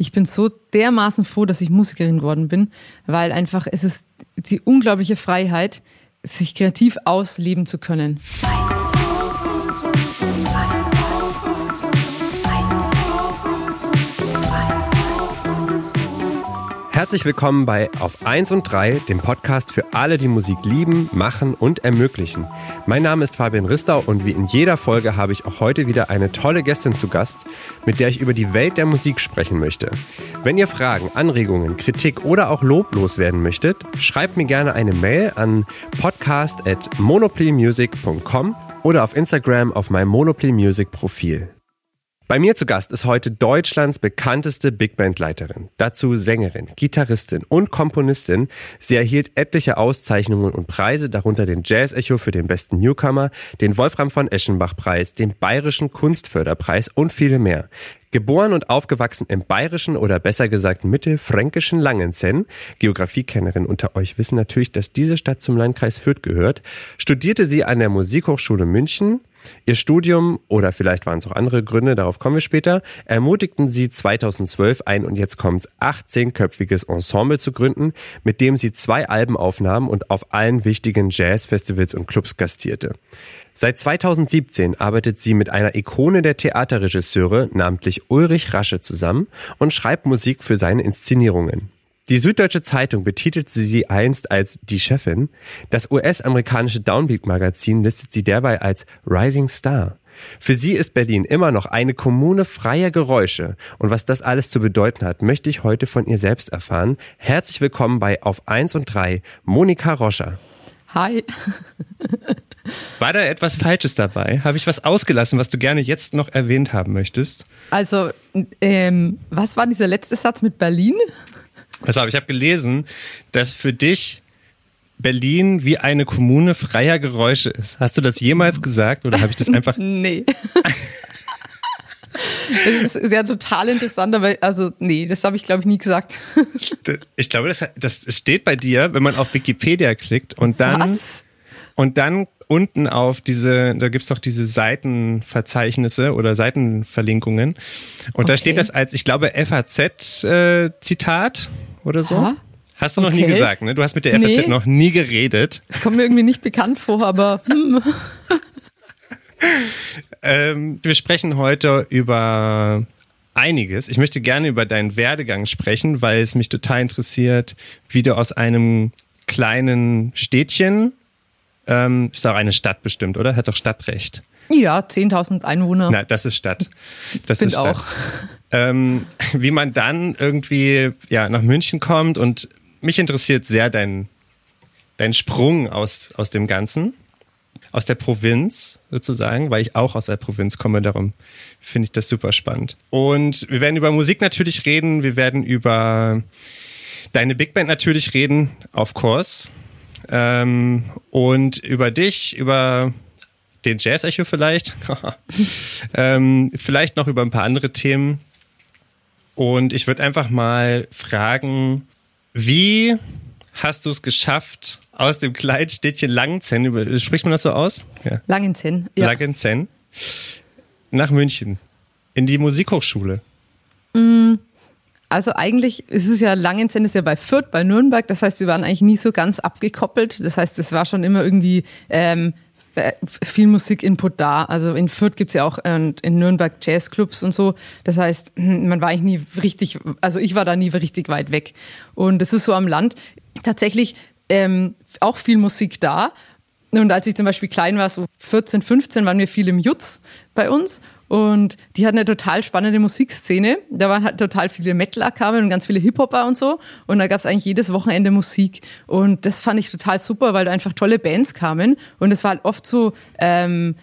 ich bin so dermaßen froh, dass ich Musikerin geworden bin, weil einfach es ist die unglaubliche Freiheit, sich kreativ ausleben zu können. Herzlich willkommen bei Auf 1 und 3, dem Podcast für alle, die Musik lieben, machen und ermöglichen. Mein Name ist Fabian Ristau und wie in jeder Folge habe ich auch heute wieder eine tolle Gästin zu Gast, mit der ich über die Welt der Musik sprechen möchte. Wenn ihr Fragen, Anregungen, Kritik oder auch Lob loswerden möchtet, schreibt mir gerne eine Mail an podcast@monoplymusic.com oder auf Instagram auf meinem Monopoly Music Profil. Bei mir zu Gast ist heute Deutschlands bekannteste Big Band Leiterin. Dazu Sängerin, Gitarristin und Komponistin. Sie erhielt etliche Auszeichnungen und Preise, darunter den Jazz Echo für den besten Newcomer, den Wolfram von Eschenbach Preis, den Bayerischen Kunstförderpreis und viele mehr. Geboren und aufgewachsen im bayerischen oder besser gesagt mittelfränkischen Langenzenn, Geografiekennerin unter euch wissen natürlich, dass diese Stadt zum Landkreis Fürth gehört, studierte sie an der Musikhochschule München, Ihr Studium oder vielleicht waren es auch andere Gründe, darauf kommen wir später, ermutigten sie 2012 ein und jetzt kommt's 18-köpfiges Ensemble zu gründen, mit dem sie zwei Alben aufnahmen und auf allen wichtigen Jazzfestivals und Clubs gastierte. Seit 2017 arbeitet sie mit einer Ikone der Theaterregisseure, namentlich Ulrich Rasche, zusammen und schreibt Musik für seine Inszenierungen. Die Süddeutsche Zeitung betitelte sie einst als die Chefin. Das US-amerikanische Downbeat-Magazin listet sie derweil als Rising Star. Für sie ist Berlin immer noch eine Kommune freier Geräusche. Und was das alles zu bedeuten hat, möchte ich heute von ihr selbst erfahren. Herzlich willkommen bei Auf 1 und 3, Monika Roscher. Hi. War da etwas Falsches dabei? Habe ich was ausgelassen, was du gerne jetzt noch erwähnt haben möchtest? Also, ähm, was war dieser letzte Satz mit Berlin? Pass auf, ich habe gelesen, dass für dich Berlin wie eine Kommune freier Geräusche ist. Hast du das jemals gesagt oder habe ich das einfach? nee. Das ist ja total interessant, aber also nee, das habe ich glaube ich nie gesagt. Ich glaube, das, das steht bei dir, wenn man auf Wikipedia klickt und dann Was? und dann unten auf diese, da gibt's doch diese Seitenverzeichnisse oder Seitenverlinkungen und okay. da steht das als, ich glaube, FAZ-Zitat. Äh, oder so? Ha? Hast du noch okay. nie gesagt, ne? Du hast mit der FAZ nee. noch nie geredet. Das kommt mir irgendwie nicht bekannt vor, aber. Hm. ähm, wir sprechen heute über einiges. Ich möchte gerne über deinen Werdegang sprechen, weil es mich total interessiert, wie du aus einem kleinen Städtchen, ähm, ist auch eine Stadt bestimmt, oder? Hat doch Stadtrecht. Ja, 10.000 Einwohner. Na, das ist Stadt. Das Bin ist Stadt. auch ähm, wie man dann irgendwie ja, nach München kommt. Und mich interessiert sehr dein, dein Sprung aus, aus dem Ganzen, aus der Provinz sozusagen, weil ich auch aus der Provinz komme. Darum finde ich das super spannend. Und wir werden über Musik natürlich reden. Wir werden über deine Big Band natürlich reden, of course. Ähm, und über dich, über den Jazz-Echo vielleicht. ähm, vielleicht noch über ein paar andere Themen. Und ich würde einfach mal fragen, wie hast du es geschafft, aus dem kleinen Städtchen Langenzenn, spricht man das so aus? Ja. Langenzenn, ja. Langenzenn, nach München, in die Musikhochschule? Mm, also eigentlich ist es ja Langenzenn ist ja bei Fürth, bei Nürnberg. Das heißt, wir waren eigentlich nie so ganz abgekoppelt. Das heißt, es war schon immer irgendwie ähm, äh, viel Musikinput da. Also in Fürth gibt's ja auch äh, in Nürnberg Jazzclubs und so. Das heißt, man war eigentlich nie richtig, also ich war da nie richtig weit weg. Und es ist so am Land tatsächlich ähm, auch viel Musik da. Und als ich zum Beispiel klein war, so 14, 15, waren wir viel im Jutz bei uns. Und die hatten eine total spannende Musikszene. Da waren halt total viele Metaler kamen und ganz viele Hip-Hopper und so. Und da gab es eigentlich jedes Wochenende Musik. Und das fand ich total super, weil da einfach tolle Bands kamen. Und es war halt oft so, ähm,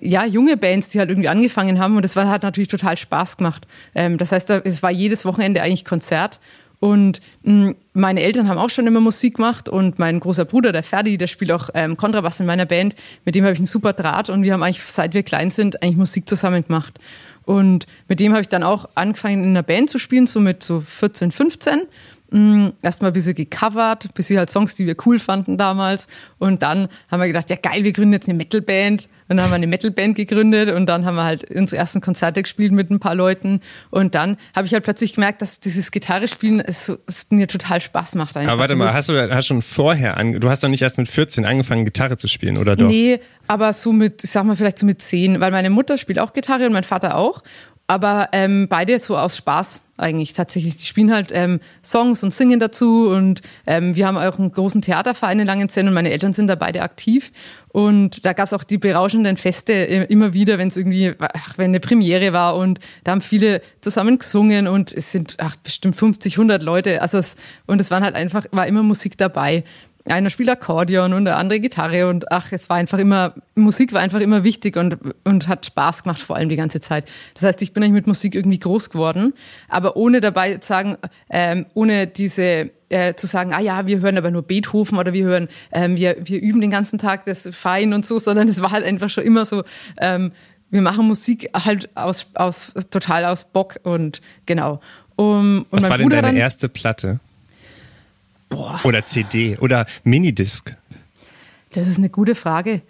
ja, junge Bands, die halt irgendwie angefangen haben. Und das war, hat natürlich total Spaß gemacht. Ähm, das heißt, es war jedes Wochenende eigentlich Konzert. Und mh, mm, meine Eltern haben auch schon immer Musik gemacht und mein großer Bruder, der Ferdi, der spielt auch ähm, Kontrabass in meiner Band. Mit dem habe ich einen super Draht und wir haben eigentlich, seit wir klein sind, eigentlich Musik zusammen gemacht. Und mit dem habe ich dann auch angefangen, in einer Band zu spielen, so mit so 14, 15. Mm, Erstmal ein bisschen gecovert, ein bisschen halt Songs, die wir cool fanden damals. Und dann haben wir gedacht, ja geil, wir gründen jetzt eine Metalband. Und dann haben wir eine Metalband gegründet und dann haben wir halt unsere ersten Konzerte gespielt mit ein paar Leuten. Und dann habe ich halt plötzlich gemerkt, dass dieses Gitarre spielen es, es mir total Spaß macht. Einfach. Aber warte mal, hast du hast schon vorher an, du hast doch nicht erst mit 14 angefangen, Gitarre zu spielen, oder doch? Nee, aber so mit, ich sag mal vielleicht so mit 10, weil meine Mutter spielt auch Gitarre und mein Vater auch. Aber ähm, beide so aus Spaß eigentlich tatsächlich. Die spielen halt ähm, Songs und singen dazu und ähm, wir haben auch einen großen Theaterverein in Langenzenn und meine Eltern sind da beide aktiv. Und da gab es auch die berauschenden Feste immer wieder, wenn es irgendwie, ach, wenn eine Premiere war und da haben viele zusammen gesungen und es sind ach, bestimmt 50, 100 Leute. Also es, und es waren halt einfach, war immer Musik dabei einer spielt Akkordeon und der andere Gitarre und ach, es war einfach immer, Musik war einfach immer wichtig und, und hat Spaß gemacht, vor allem die ganze Zeit. Das heißt, ich bin eigentlich mit Musik irgendwie groß geworden, aber ohne dabei zu sagen, ähm, ohne diese äh, zu sagen, ah ja, wir hören aber nur Beethoven oder wir hören, ähm, wir, wir üben den ganzen Tag das Fein und so, sondern es war halt einfach schon immer so, ähm, wir machen Musik halt aus, aus total aus Bock und genau. Um, Was war denn deine dann, erste Platte? Boah. Oder CD oder Minidisc? Das ist eine gute Frage.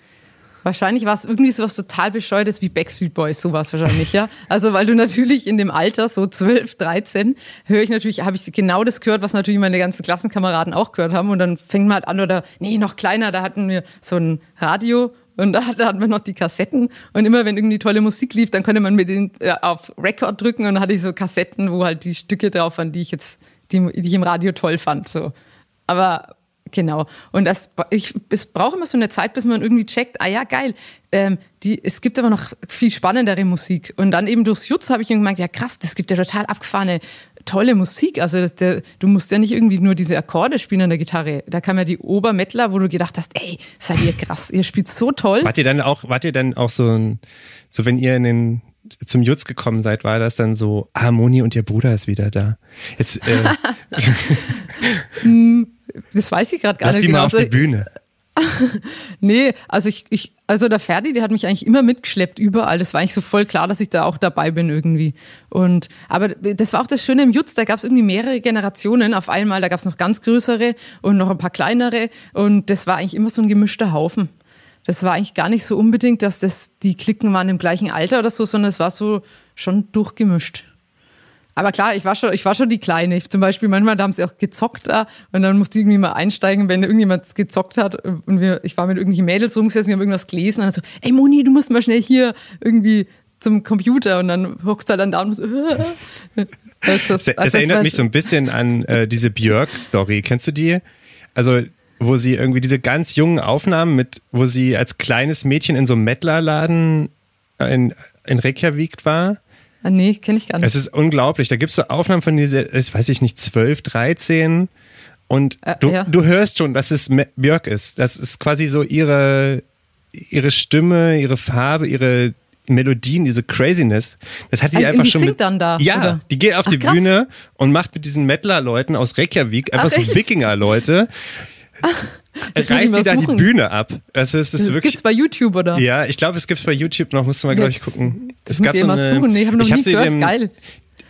Wahrscheinlich war es irgendwie so was total bescheuertes wie Backstreet Boys, sowas wahrscheinlich, ja. Also weil du natürlich in dem Alter, so 12, 13, höre ich natürlich, habe ich genau das gehört, was natürlich meine ganzen Klassenkameraden auch gehört haben. Und dann fängt man halt an, oder nee, noch kleiner, da hatten wir so ein Radio und da, da hatten wir noch die Kassetten. Und immer wenn irgendwie tolle Musik lief, dann konnte man mit den äh, auf Record drücken und dann hatte ich so Kassetten, wo halt die Stücke drauf waren, die ich jetzt, die, die ich im Radio toll fand. So. Aber genau. Und das, ich, es braucht immer so eine Zeit, bis man irgendwie checkt, ah ja, geil, ähm, die, es gibt aber noch viel spannendere Musik. Und dann eben durchs Jutz habe ich gemerkt, ja krass, das gibt ja total abgefahrene, tolle Musik. Also das, der, du musst ja nicht irgendwie nur diese Akkorde spielen an der Gitarre. Da kam ja die Obermettler, wo du gedacht hast, ey, seid ihr krass, ihr spielt so toll. Wart ihr dann auch, wart ihr dann auch so ein, so wenn ihr in den zum Jutz gekommen seid, war das dann so, Harmonie und ihr Bruder ist wieder da. Jetzt, äh, hm, das weiß ich gerade gar Lass nicht. Lass die mal genau. auf die Bühne. nee, also ich, ich, also der Ferdi, der hat mich eigentlich immer mitgeschleppt überall. Das war eigentlich so voll klar, dass ich da auch dabei bin irgendwie. Und aber das war auch das Schöne im Jutz, da gab es irgendwie mehrere Generationen auf einmal. Da gab es noch ganz größere und noch ein paar kleinere. Und das war eigentlich immer so ein gemischter Haufen. Das war eigentlich gar nicht so unbedingt, dass das die Klicken waren im gleichen Alter oder so, sondern es war so schon durchgemischt. Aber klar, ich war schon, ich war schon die Kleine. Ich, zum Beispiel manchmal, da haben sie auch gezockt da und dann musste ich irgendwie mal einsteigen, wenn irgendjemand gezockt hat und wir, ich war mit irgendwelchen Mädels rumgesessen, wir haben irgendwas gelesen und dann so, ey Moni, du musst mal schnell hier irgendwie zum Computer und dann hockst du halt dann da und so, das, das, das, das erinnert mich so ein bisschen an äh, diese Björk-Story. Kennst du die? Also wo sie irgendwie diese ganz jungen Aufnahmen mit, wo sie als kleines Mädchen in so einem Mettlerladen in, in Reykjavik war Ah, nee, kenne ich gar nicht. Es ist unglaublich. Da gibt es so Aufnahmen von dieser, ich weiß ich nicht, 12, 13 und äh, du, ja. du hörst schon, dass es Björk ist. Das ist quasi so ihre, ihre Stimme, ihre Farbe, ihre Melodien, diese Craziness. Das hat die also einfach schon mit. Dann da, ja, oder? die geht auf Ach, die krass. Bühne und macht mit diesen Mettler-Leuten aus Reykjavik einfach Ach, so Wikinger-Leute. Reißt die da die Bühne ab. Das ist das, wirklich. Gibt's bei YouTube oder? Ja, ich glaube, es gibt's bei YouTube noch. Musst du mal, glaube ich, gucken. Das es gab so eine, suchen. Nee, ich habe noch nie gehört. Dem, Geil.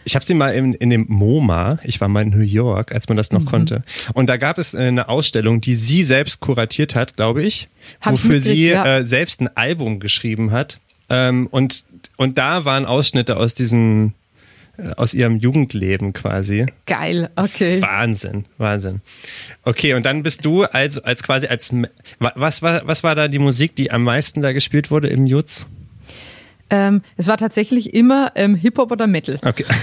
Ich habe sie mal in, in dem MoMA, ich war mal in New York, als man das noch mhm. konnte. Und da gab es eine Ausstellung, die sie selbst kuratiert hat, glaube ich, Hab wofür ich sie ja. äh, selbst ein Album geschrieben hat. Ähm, und, und da waren Ausschnitte aus diesen äh, aus ihrem Jugendleben quasi. Geil, okay. Wahnsinn, Wahnsinn. Okay, und dann bist du als, als quasi als, was war, was war da die Musik, die am meisten da gespielt wurde im Jutz? Ähm, es war tatsächlich immer ähm, Hip-Hop oder Metal. Okay.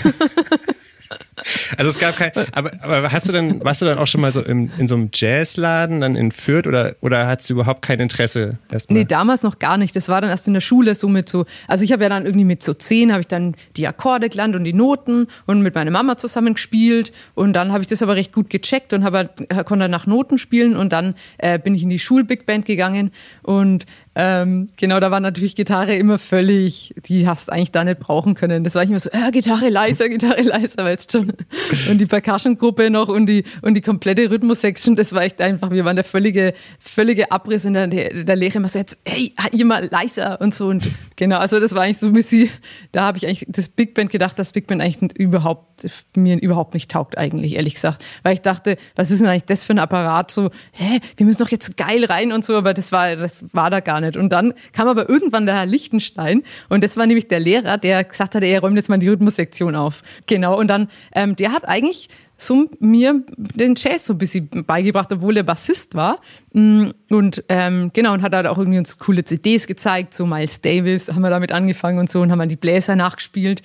Also es gab kein, aber, aber hast du dann, warst du dann auch schon mal so im, in so einem Jazzladen dann in Fürth oder, oder hattest du überhaupt kein Interesse erstmal? Nee, damals noch gar nicht. Das war dann erst in der Schule so mit so, also ich habe ja dann irgendwie mit so zehn habe ich dann die Akkorde gelernt und die Noten und mit meiner Mama zusammen gespielt und dann habe ich das aber recht gut gecheckt und habe konnte nach Noten spielen und dann äh, bin ich in die Schul-Big Band gegangen und Ähm, genau, da war natürlich Gitarre immer völlig, die hast eigentlich da nicht brauchen können. Das war ich immer so, äh, Gitarre leiser, Gitarre leiser, weißt schon. Und die Percussion-Gruppe noch und die, und die komplette Rhythmus-Section, das war echt einfach, wir waren der völlige, völlige Abriss und der, der Lehrer immer so, jetzt, hey, ihr mal leiser und so. Und genau, also das war eigentlich so ein bisschen, da habe ich eigentlich das Big Band gedacht, dass Big Band eigentlich überhaupt, mir überhaupt nicht taugt eigentlich, ehrlich gesagt. Weil ich dachte, was ist denn eigentlich das für ein Apparat? So, hä, wir müssen doch jetzt geil rein und so, aber das war, das war da gar nicht. Und dann kam aber irgendwann der Herr Lichtenstein und das war nämlich der Lehrer, der gesagt hat, er räumt jetzt mal die Rhythmussektion auf. Genau. Und dann, ähm, der hat eigentlich so mir den Jazz so ein bisschen beigebracht, obwohl er Bassist war. Mm, und ähm, genau, und hat halt auch irgendwie uns coole CDs gezeigt, so Miles Davis haben wir damit angefangen und so und haben dann die Bläser nachgespielt.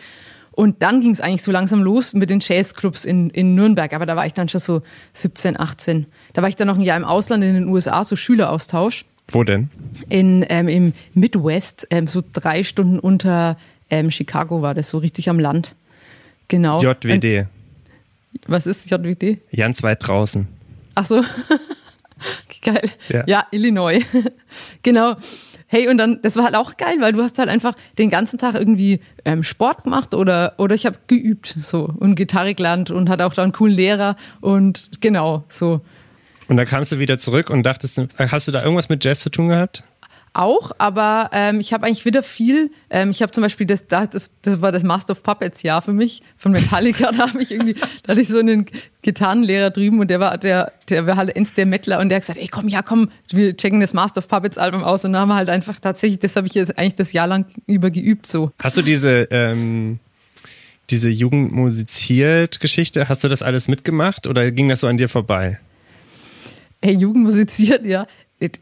Und dann ging es eigentlich so langsam los mit den Jazzclubs in, in Nürnberg. Aber da war ich dann schon so 17, 18. Da war ich dann noch ein Jahr im Ausland in den USA, so Schüleraustausch. Wo denn? In, ähm, Im Midwest, ähm, so drei Stunden unter ähm, Chicago war das, so richtig am Land. Genau. JWD. Und, was ist JWD? Ganz weit draußen. Ach so. Geil. Ja. ja, Illinois. genau. Hey, und dann, das war halt auch geil, weil du hast halt einfach den ganzen Tag irgendwie ähm, Sport gemacht oder, oder ich habe geübt so und Gitarre gelernt und hatte auch da einen coolen Lehrer und genau so. Und dann kamst du wieder zurück und dachtest, hast du da irgendwas mit Jazz zu tun gehabt? Auch, aber ähm, ich habe eigentlich wieder viel. Ähm, ich habe zum Beispiel das, das, das war das Master of Puppets Jahr für mich von Metallica. da habe ich irgendwie, da hatte ich so einen Gitarrenlehrer drüben und der war der, der war halt ends der Mettler und der hat gesagt, ey komm, ja komm, wir checken das Master of Puppets Album aus und dann haben wir halt einfach tatsächlich, das habe ich jetzt eigentlich das Jahr lang über geübt so. Hast du diese ähm diese Jugendmusiziert Geschichte, hast du das alles mitgemacht oder ging das so an dir vorbei? Hey, Jugendmusiziert, ja ich,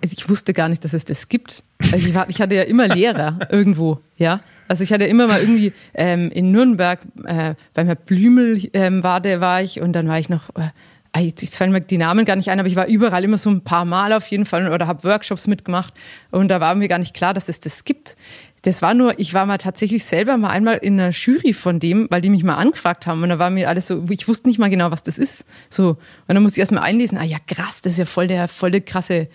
ich wusste gar nicht, dass es das gibt. Also ich, war, ich hatte ja immer Lehrer irgendwo, ja. Also ich hatte immer mal irgendwie ähm, in Nürnberg äh, beim Herr Blümel ähm, war der war ich und dann war ich noch äh, jetzt fallen mir die Namen gar nicht ein, aber ich war überall immer so ein paar Mal auf jeden Fall oder habe Workshops mitgemacht und da war mir gar nicht klar, dass es das gibt. Das war nur, ich war mal tatsächlich selber mal einmal in einer Jury von dem, weil die mich mal angefragt haben und da war mir alles so, ich wusste nicht mal genau, was das ist. So. Und dann musste ich erst mal einlesen, ah ja, krass, das ist ja voll der, voll der krasse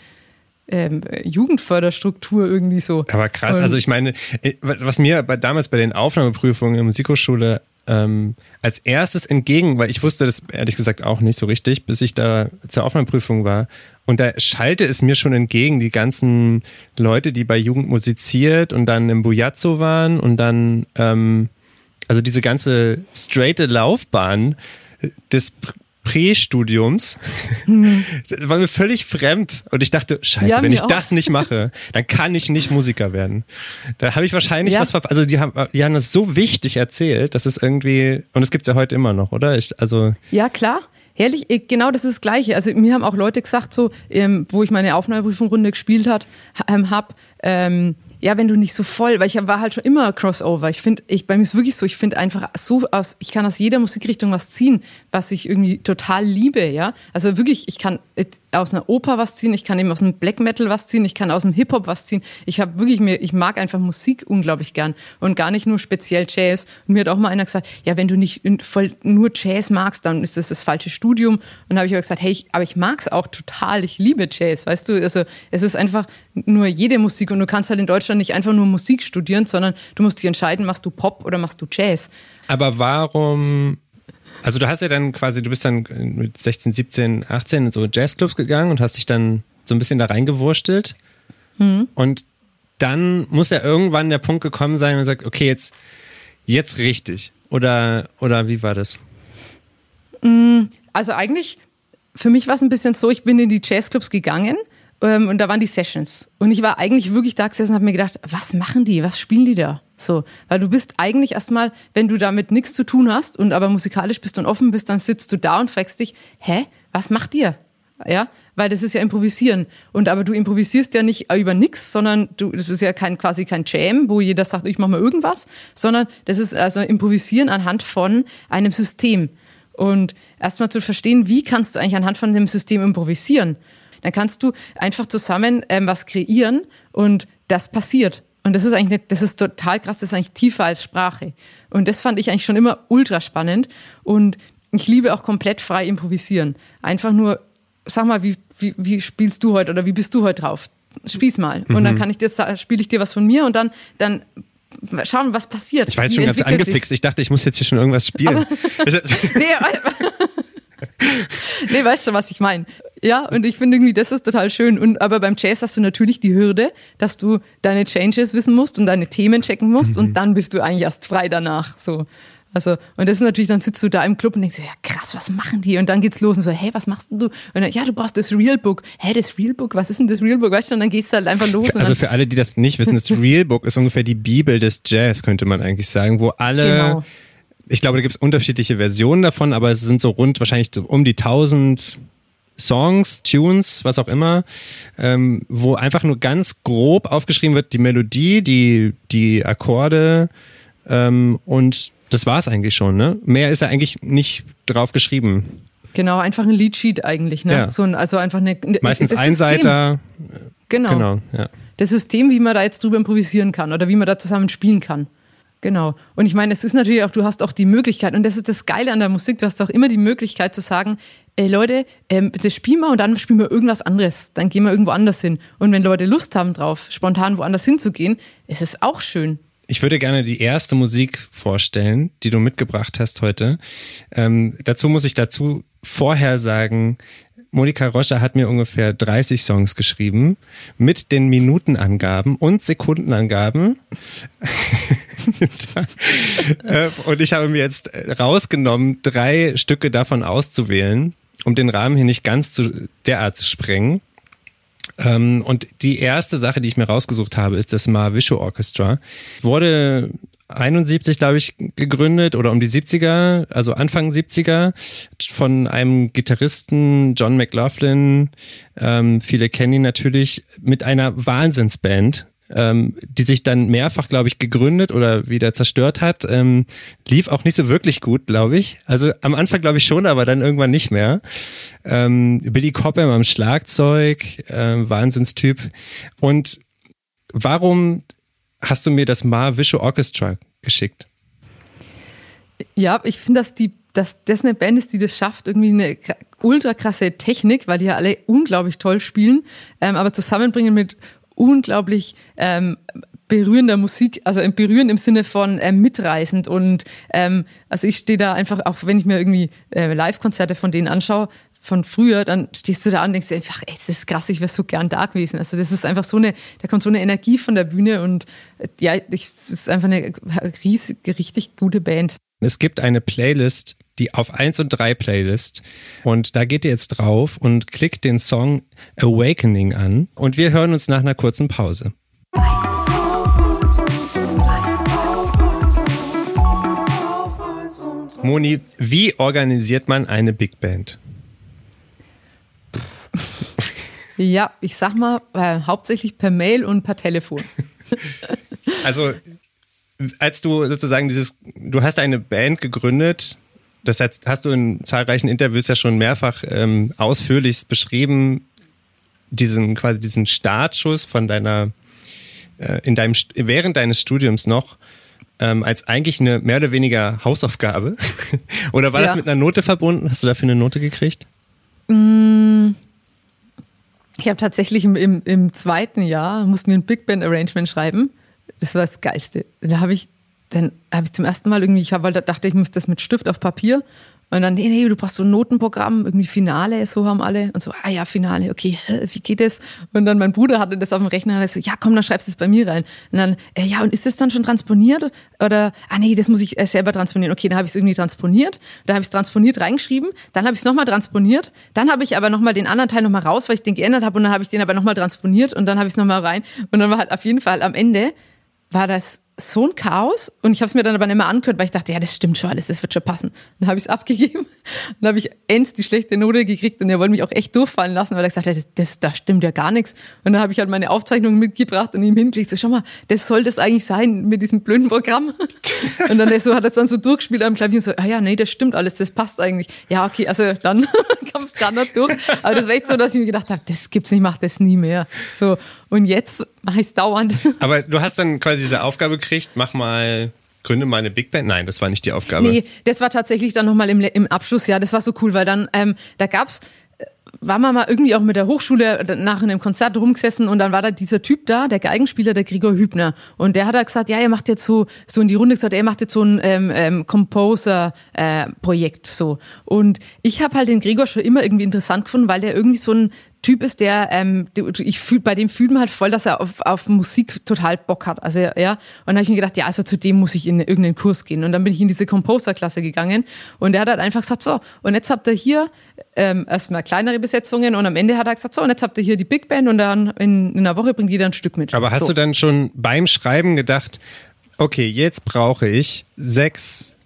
ähm, Jugendförderstruktur irgendwie so. Aber krass, und also ich meine, äh, was, was mir bei, damals bei den Aufnahmeprüfungen in der Musikhochschule ähm, als erstes entgegen, weil ich wusste das ehrlich gesagt auch nicht so richtig, bis ich da zur Aufnahmeprüfung war. Und da schalte es mir schon entgegen, die ganzen Leute, die bei Jugend musiziert und dann im Bujazzo waren und dann, ähm, also diese ganze straighte Laufbahn des Prästudiums mhm. war mir völlig fremd und ich dachte, scheiße, ja, wenn ich auch. das nicht mache, dann kann ich nicht Musiker werden. Da habe ich wahrscheinlich ja. was verpasst. Also die haben, die haben das so wichtig erzählt, dass es irgendwie, und es gibt es ja heute immer noch, oder? Ich, also Ja, klar. Herrlich, genau das ist das Gleiche. Also mir haben auch Leute gesagt, so, ähm, wo ich meine Aufnahmeprüfungrunde gespielt hat, ähm, hab, ähm, ja, wenn du nicht so voll, weil ich war halt schon immer Crossover. Ich finde, ich bei mir ist wirklich so, ich finde einfach so aus, ich kann aus jeder Musikrichtung was ziehen, was ich irgendwie total liebe, ja. Also wirklich, ich kann aus einer Oper was ziehen, ich kann eben aus einem Black Metal was ziehen, ich kann aus dem Hip Hop was ziehen. Ich habe wirklich mir, ich mag einfach Musik unglaublich gern und gar nicht nur speziell Jazz. Und mir hat auch mal einer gesagt, ja, wenn du nicht voll nur Jazz magst, dann ist das das falsche Studium. Und da habe ich aber gesagt, hey, ich, aber ich mag's auch total, ich liebe Jazz, weißt du. Also es ist einfach nur jede Musik und du kannst halt in Deutschland nicht einfach nur Musik studieren, sondern du musst dich entscheiden, machst du Pop oder machst du Jazz. Aber warum also du hast ja dann quasi, du bist dann mit 16, 17, 18 in so Jazzclubs gegangen und hast dich dann so ein bisschen da reingewurstelt. Mhm. Und dann muss ja irgendwann der Punkt gekommen sein und sagt, okay, jetzt, jetzt richtig. Oder, oder wie war das? Mm, also eigentlich, für mich war es ein bisschen so, ich bin in die Jazzclubs gegangen und da waren die Sessions. Und ich war eigentlich wirklich da gesessen und habe mir gedacht, was machen die? Was spielen die da? So, weil du bist eigentlich erstmal, wenn du damit nichts zu tun hast und aber musikalisch bist und offen bist, dann sitzt du da und fragst dich, hä, was macht ihr? Ja, weil das ist ja improvisieren. Und aber du improvisierst ja nicht über nichts, sondern du, das ist ja kein, quasi kein Jam, wo jeder sagt, ich mach mal irgendwas, sondern das ist also improvisieren anhand von einem System. Und erstmal zu verstehen, wie kannst du eigentlich anhand von dem System improvisieren? Dann kannst du einfach zusammen ähm, was kreieren und das passiert. Und das ist eigentlich, das ist total krass, das ist eigentlich tiefer als Sprache. Und das fand ich eigentlich schon immer ultra spannend. Und ich liebe auch komplett frei improvisieren. Einfach nur, sag mal, wie, wie, wie spielst du heute oder wie bist du heute drauf? spiel's mal. Und dann kann ich dir, spiele ich dir was von mir und dann, dann schauen, was passiert. Ich war jetzt schon ganz angefixt. sich's? Ich dachte, ich muss jetzt hier schon irgendwas spielen. Nee, nee, weißt du, was ich meine? Ja, und ich finde irgendwie, das ist total schön. Und aber beim Jazz hast du natürlich die Hürde, dass du deine Changes wissen musst und deine Themen checken musst und dann bist du eigentlich erst frei danach. So. Also, und das ist natürlich, dann sitzt du da im Club und denkst, ja krass, was machen die? Und dann geht's los und so, hey, was machst denn du? Und dann, ja, du brauchst das Realbook. Hä, das Realbook, was ist denn das Realbook? Weißt du, und dann gehst du halt einfach los. Also für alle, die das nicht wissen, das Realbook ist ungefähr die Bibel des Jazz, könnte man eigentlich sagen, wo alle, Genau. ich glaube, da gibt es unterschiedliche Versionen davon, aber es sind so rund wahrscheinlich um die 1000 Songs, Tunes, was auch immer, ähm, wo einfach nur ganz grob aufgeschrieben wird, die Melodie, die, die Akkorde ähm, und das war's eigentlich schon. Ne? Mehr ist ja eigentlich nicht drauf geschrieben. genau, einfach ein Leadsheet eigentlich, ne? Ja. So ein, also einfach eine, eine Meistens System. Einseiter. Genau. Genau, ja. das System, wie man da jetzt drüber improvisieren kann oder wie man da zusammen spielen kann. Genau. Und ich meine, es ist natürlich auch, du hast auch die Möglichkeit, und das ist das Geile an der Musik, du hast auch immer die Möglichkeit zu sagen, ey Leute, ähm, bitte spielen wir und dann spielen wir irgendwas anderes. Dann gehen wir irgendwo anders hin. Und wenn Leute Lust haben drauf, spontan woanders hinzugehen, ist es auch schön. Ich würde gerne die erste Musik vorstellen, die du mitgebracht hast heute. Ähm, dazu muss ich dazu vorher sagen, Monika Roscher hat mir ungefähr 30 Songs geschrieben mit den Minutenangaben und Sekundenangaben. Äh, und ich habe mir jetzt rausgenommen, drei Stücke davon auszuwählen, um den Rahmen hier nicht ganz zu, derart zu sprengen. Ähm, und die erste Sache, die ich mir rausgesucht habe, ist das Mahavishnu Orchestra. Wurde 71, glaube ich, gegründet oder um die 70er, also Anfang 70er, von einem Gitarristen John McLaughlin. Ähm, viele kennen ihn natürlich mit einer Wahnsinnsband. Ähm, die sich dann mehrfach, glaube ich, gegründet oder wieder zerstört hat. Ähm, lief auch nicht so wirklich gut, glaube ich. Also am Anfang glaube ich schon, aber dann irgendwann nicht mehr. Ähm, Billy Cobham am Schlagzeug, äh, Wahnsinnstyp. Und warum hast du mir das Ma Visual Orchestra geschickt? Ja, ich finde, dass die, dass das eine Band ist, die das schafft, irgendwie eine ultra krasse Technik, weil die ja alle unglaublich toll spielen, ähm, aber zusammenbringen mit unglaublich ähm, berührender Musik, also berührend im Sinne von ähm, mitreißend und ähm, also ich stehe da einfach, auch wenn ich mir irgendwie äh, Live-Konzerte von denen anschaue, von früher, dann stehst du da und denkst dir einfach, ey, das ist krass, ich wäre so gern da gewesen. Also das ist einfach so eine, da kommt so eine Energie von der Bühne und äh, ja, ich, das ist einfach eine riesig, richtig gute Band. Es gibt eine Playlist, die auf 1 und 3 Playlist. Und da geht ihr jetzt drauf und klickt den Song Awakening an. Und wir hören uns nach einer kurzen Pause. Moni, wie organisiert man eine Big Band? Ja, ich sag mal, äh, hauptsächlich per Mail und per Telefon. Also, als du sozusagen dieses, du hast eine Band gegründet, das hast, du in zahlreichen Interviews ja schon mehrfach ähm, ausführlichst beschrieben, diesen quasi diesen Startschuss von deiner, äh, in deinem, während deines Studiums noch, ähm, als eigentlich eine mehr oder weniger Hausaufgabe. oder war das Ja. mit einer Note verbunden? Hast du dafür eine Note gekriegt? Ich habe tatsächlich im, im, im zweiten Jahr mussten wir ein Big Band Arrangement schreiben. Das war das Geilste. Da habe ich, dann habe ich zum ersten Mal irgendwie, ich hab, weil da dachte ich, muss das mit Stift auf Papier. Und dann, nee, nee, du brauchst so ein Notenprogramm, irgendwie Finale, so haben alle. Und so, ah ja, Finale, okay, wie geht das? Und dann mein Bruder hatte das auf dem Rechner und er so, ja, komm, dann schreibst du es bei mir rein. Und dann, äh, ja, und ist das dann schon transponiert? Oder, ah nee, das muss ich äh, selber transponieren. Okay, dann habe ich es irgendwie transponiert. Da habe ich es transponiert reingeschrieben. Dann habe ich es nochmal transponiert. Dann habe ich aber nochmal den anderen Teil nochmal raus, weil ich den geändert habe. Und dann habe ich den aber nochmal transponiert. Und dann habe ich es nochmal rein. Und dann war halt auf jeden Fall am Ende war das so ein Chaos und ich habe es mir dann aber nicht mehr angehört, weil ich dachte, ja, das stimmt schon alles, das wird schon passen. Dann habe ich es abgegeben und dann habe ich ends die schlechte Note gekriegt und er wollte mich auch echt durchfallen lassen, weil er gesagt hat, das, das, da stimmt ja gar nichts. Und dann habe ich halt meine Aufzeichnungen mitgebracht und ihm hingelegt, so schau mal, das soll das eigentlich sein mit diesem blöden Programm. Und dann so hat er es dann so durchgespielt am Klavier und so, ah ja, nee, das stimmt alles, das passt eigentlich. Ja, okay, also dann kam es dann noch durch. Aber das war echt so, dass ich mir gedacht habe, das gibt's nicht, ich mach das nie mehr. So, und jetzt mache ich es dauernd. Aber du hast dann quasi diese Aufgabe gekriegt, mach mal, gründe mal eine Big Band. Nein, das war nicht die Aufgabe. Nee, das war tatsächlich dann nochmal im, im Abschluss, ja, das war so cool, weil dann, ähm, da gab's, waren wir mal irgendwie auch mit der Hochschule nach einem Konzert rumgesessen und dann war da dieser Typ da, der Geigenspieler, der Gregor Hübner. Und der hat da gesagt, ja, er macht jetzt so, so in die Runde gesagt, er macht jetzt so ein ähm, ähm, Composer-Projekt äh, so. Und ich habe halt den Gregor schon immer irgendwie interessant gefunden, weil der irgendwie so ein Typ ist, der, ähm, ich fühl, bei dem fühlt man halt voll, dass er auf, auf Musik total Bock hat. Also ja, und dann habe ich mir gedacht, ja, also zu dem muss ich in irgendeinen Kurs gehen. Und dann bin ich in diese Composer-Klasse gegangen und der hat halt einfach gesagt, so, und jetzt habt ihr hier ähm, erstmal kleinere Besetzungen und am Ende hat er gesagt, so, und jetzt habt ihr hier die Big Band und dann in, in einer Woche bringt jeder ein Stück mit. Aber hast so. du dann schon beim Schreiben gedacht, okay, jetzt brauche ich sechs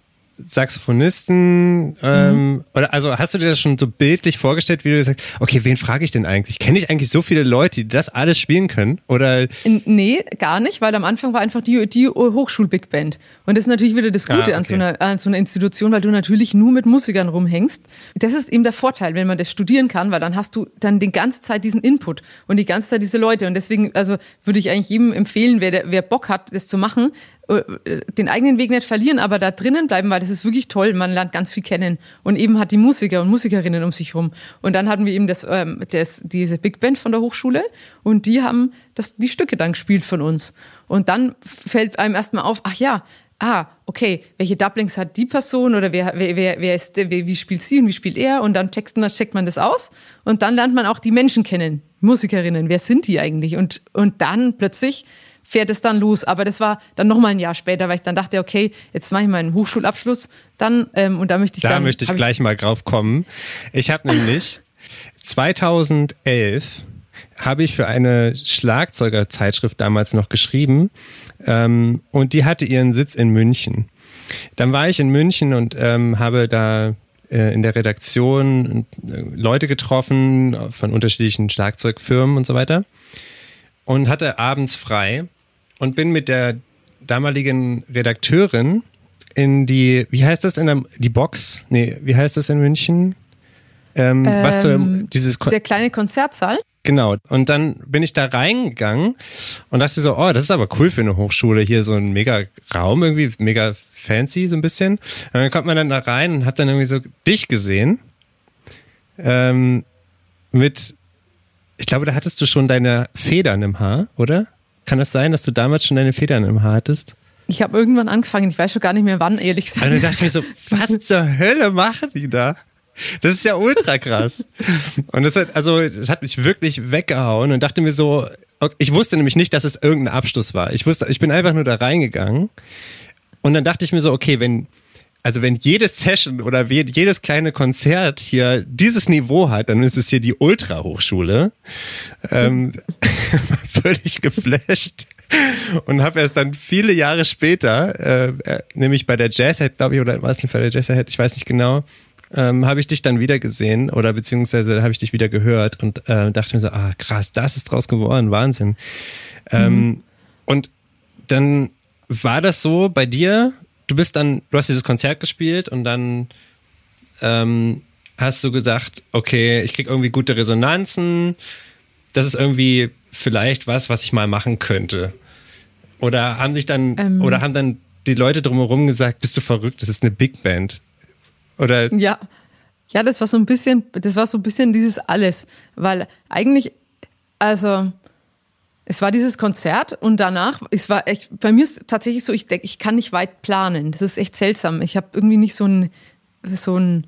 Saxophonisten, ähm, mhm. oder also hast du dir das schon so bildlich vorgestellt, wie du sagst, okay, wen frage ich denn eigentlich? Kenne ich eigentlich so viele Leute, die das alles spielen können? Oder? Nee, gar nicht, weil am Anfang war einfach die, die Hochschul-Big Band. Und das ist natürlich wieder das Gute ah, okay. an, so einer, an so einer Institution, weil du natürlich nur mit Musikern rumhängst. Das ist eben der Vorteil, wenn man das studieren kann, weil dann hast du dann die ganze Zeit diesen Input und die ganze Zeit diese Leute. Und deswegen, also würde ich eigentlich jedem empfehlen, wer, wer Bock hat, das zu machen, den eigenen Weg nicht verlieren, aber da drinnen bleiben, weil das ist wirklich toll. Man lernt ganz viel kennen und eben hat die Musiker und Musikerinnen um sich rum. Und dann hatten wir eben das, ähm, das, diese Big Band von der Hochschule und die haben das, die Stücke dann gespielt von uns. Und dann fällt einem erstmal auf, ach ja, ah, okay, welche Doublings hat die Person oder wer, wer, wer, wer ist, wer, wie spielt sie und wie spielt er? Und dann checkt, dann checkt man das aus und dann lernt man auch die Menschen kennen, Musikerinnen, wer sind die eigentlich? Und, und dann plötzlich fährt es dann los. Aber das war dann nochmal ein Jahr später, weil ich dann dachte, okay, jetzt mache ich meinen Hochschulabschluss dann ähm, und da möchte ich da dann. Da möchte ich gleich ich mal drauf kommen. Ich habe nämlich 2011 habe ich für eine Schlagzeugerzeitschrift damals noch geschrieben ähm, und die hatte ihren Sitz in München. Dann war ich in München und ähm, habe da äh, in der Redaktion äh, Leute getroffen von unterschiedlichen Schlagzeugfirmen und so weiter und hatte abends frei und bin mit der damaligen Redakteurin in die, wie heißt das in der, die Box? Nee, wie heißt das in München? Ähm, ähm, was so, dieses Kon der kleine Konzertsaal? Genau. Und dann bin ich da reingegangen und dachte so, oh, das ist aber cool für eine Hochschule. Hier so ein mega Raum irgendwie, mega fancy so ein bisschen. Und dann kommt man dann da rein und hat dann irgendwie so dich gesehen. Ähm, mit, ich glaube, da hattest du schon deine Federn im Haar, oder? Kann das sein, dass du damals schon deine Federn im Haar hattest? Ich habe irgendwann angefangen, ich weiß schon gar nicht mehr wann, ehrlich gesagt. Und dann dachte ich mir so, was zur Hölle machen die da? Das ist ja ultra krass. Und das hat, also, das hat mich wirklich weggehauen und dachte mir so, ich wusste nämlich nicht, dass es irgendein Abschluss war. Ich wusste, ich bin einfach nur da reingegangen. Und dann dachte ich mir so, okay, wenn, also wenn jede Session oder jedes kleine Konzert hier dieses Niveau hat, dann ist es hier die Ultra-Hochschule. Ähm, völlig geflasht. Und habe erst dann viele Jahre später, äh, äh nämlich bei der Jazzhead, glaube ich, oder was nicht bei der Jazzhead, ich weiß nicht genau, ähm, habe ich dich dann wieder gesehen oder beziehungsweise habe ich dich wieder gehört und äh, dachte mir so, ah krass, das ist draus geworden, Wahnsinn. Ähm, mhm. Und dann war das so bei dir, du bist dann, du hast dieses Konzert gespielt und dann ähm, hast du gedacht, okay, ich krieg irgendwie gute Resonanzen, das ist irgendwie vielleicht was, was ich mal machen könnte. Oder haben sich dann, ähm. oder haben dann die Leute drumherum gesagt, bist du verrückt, das ist eine Big Band. Oder? Ja. Ja, das war so ein bisschen, das war so ein bisschen dieses alles, weil eigentlich, also, es war dieses Konzert und danach, es war echt, bei mir ist tatsächlich so, ich denke, ich kann nicht weit planen. Das ist echt seltsam. Ich habe irgendwie nicht so ein, so ein,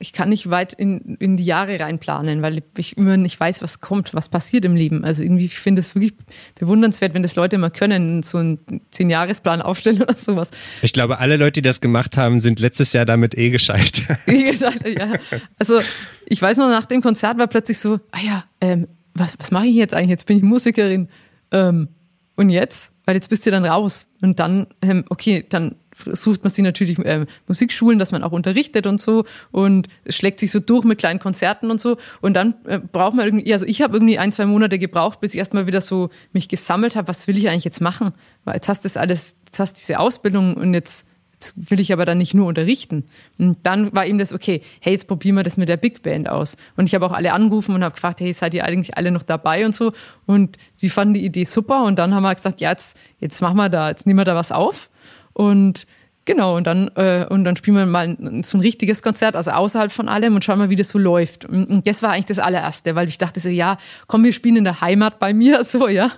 ich kann nicht weit in, in die Jahre reinplanen, weil ich immer nicht weiß, was kommt, was passiert im Leben. Also irgendwie, ich finde es wirklich bewundernswert, wenn das Leute mal können, so einen Zehn-Jahres-Plan aufstellen oder sowas. Ich glaube, alle Leute, die das gemacht haben, sind letztes Jahr damit eh gescheitert. Eh gescheitert, ja. Also ich weiß noch, nach dem Konzert war plötzlich so, ah ja, ähm, was, was mache ich jetzt eigentlich? Jetzt bin ich Musikerin. Ähm, und jetzt? Weil jetzt bist du dann raus. Und dann, ähm, okay, dann sucht man sich natürlich ähm, Musikschulen, dass man auch unterrichtet und so und schlägt sich so durch mit kleinen Konzerten und so. Und dann äh, braucht man irgendwie, also ich habe irgendwie ein, zwei Monate gebraucht, bis ich erstmal wieder so mich gesammelt habe, was will ich eigentlich jetzt machen? Weil jetzt hast du das alles, jetzt hast du diese Ausbildung und jetzt jetzt will ich aber dann nicht nur unterrichten. Und dann war ihm das, okay, hey, jetzt probieren wir das mit der Big Band aus. Und ich habe auch alle angerufen und habe gefragt, hey, seid ihr eigentlich alle noch dabei und so. Und die fanden die Idee super. Und dann haben wir gesagt, ja, jetzt, jetzt machen wir da, jetzt nehmen wir da was auf. Und Genau, und dann, äh, und dann spielen wir mal so ein richtiges Konzert, also außerhalb von allem und schauen mal, wie das so läuft. Und das war eigentlich das allererste, weil ich dachte so, ja, komm, wir spielen in der Heimat bei mir, so, ja.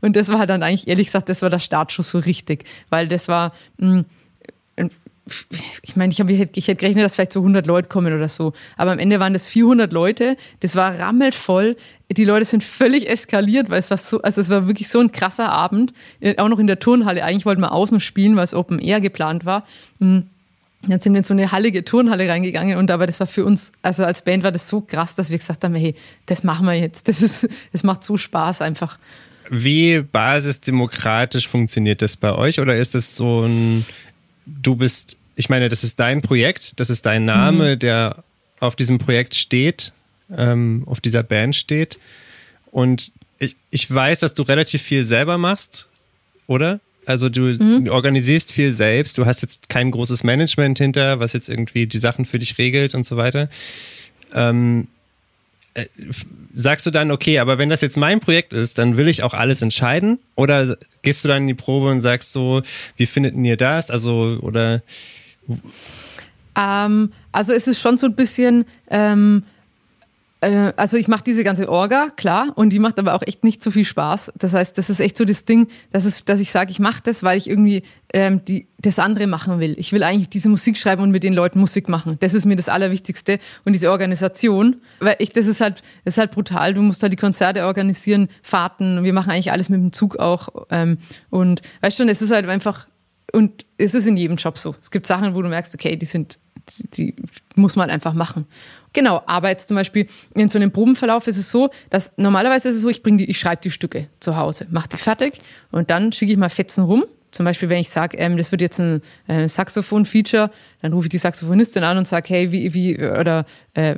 Und das war dann eigentlich, ehrlich gesagt, das war der Startschuss so richtig, weil das war, mh, ich meine, ich, hab, ich, hätte, gerechnet, dass vielleicht so 100 Leute kommen oder so. Aber am Ende waren das 400 Leute. Das war rammelvoll. Die Leute sind völlig eskaliert, weil es war so, also es war wirklich so ein krasser Abend. Äh, auch noch in der Turnhalle. Eigentlich wollten wir außen spielen, weil es Open Air geplant war. Hm. Dann sind wir in so eine hallige Turnhalle reingegangen und aber das war für uns, also als Band war das so krass, dass wir gesagt haben, hey, das machen wir jetzt. Das ist, das macht so Spaß einfach. Wie basisdemokratisch funktioniert das bei euch? Oder ist es so ein, du bist, ich meine, das ist dein Projekt, das ist dein Name, mhm. der auf diesem Projekt steht, ähm, auf dieser Band steht. Und ich, ich weiß, dass du relativ viel selber machst, oder? Also du mhm. organisierst viel selbst, du hast jetzt kein großes Management hinter, was jetzt irgendwie die Sachen für dich regelt und so weiter. Ähm, äh, sagst du dann, okay, aber wenn das jetzt mein Projekt ist, dann will ich auch alles entscheiden? Oder gehst du dann in die Probe und sagst so, wie findet ihr das? Also, oder. Ähm, also, es ist schon so ein bisschen. Ähm äh, also ich mache diese ganze Orga, klar, und die macht aber auch echt nicht so viel Spaß. Das heißt, das ist echt so das Ding, dass, es, dass ich sage, ich mache das, weil ich irgendwie ähm, die, das andere machen will. Ich will eigentlich diese Musik schreiben und mit den Leuten Musik machen. Das ist mir das Allerwichtigste. Und diese Organisation, weil ich, das ist halt, das ist halt brutal. Du musst halt die Konzerte organisieren, Fahrten. Wir machen eigentlich alles mit dem Zug auch. Ähm, und weißt schon, es ist halt einfach, und es ist in jedem Job so. Es gibt Sachen, wo du merkst, okay, die sind, die, muss man einfach machen. Genau, aber jetzt zum Beispiel in so einem Probenverlauf ist es so, dass normalerweise ist es so, ich bringe die, ich schreibe die Stücke zu Hause, mache die fertig und dann schicke ich mal Fetzen rum. Zum Beispiel, wenn ich sage, ähm, das wird jetzt ein äh, Saxophon-Feature, dann rufe ich die Saxophonistin an und sage, hey, wie, wie, oder äh,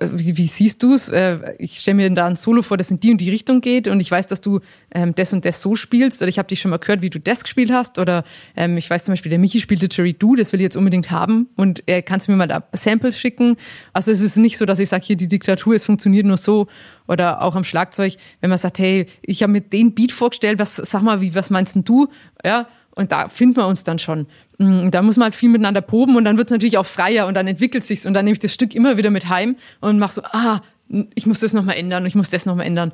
wie, wie siehst du es? Äh, ich stelle mir da ein Solo vor, das in die und die Richtung geht und ich weiß, dass du ähm, das und das so spielst oder ich habe dich schon mal gehört, wie du das gespielt hast oder ähm, ich weiß zum Beispiel, der Michi spielt Literary Do, das will ich jetzt unbedingt haben und er kannst du mir mal da Samples schicken. Also es ist nicht so, dass ich sage, hier die Diktatur, es funktioniert nur so oder auch am Schlagzeug, wenn man sagt, hey, ich habe mir den Beat vorgestellt, was sag mal, wie was meinst denn du? Ja, und da finden wir uns dann schon. Mm, da muss man halt viel miteinander proben und dann wird es natürlich auch freier und dann entwickelt sich's und dann nehme ich das Stück immer wieder mit heim und mache so, ah, ich muss das nochmal ändern und ich muss das nochmal ändern.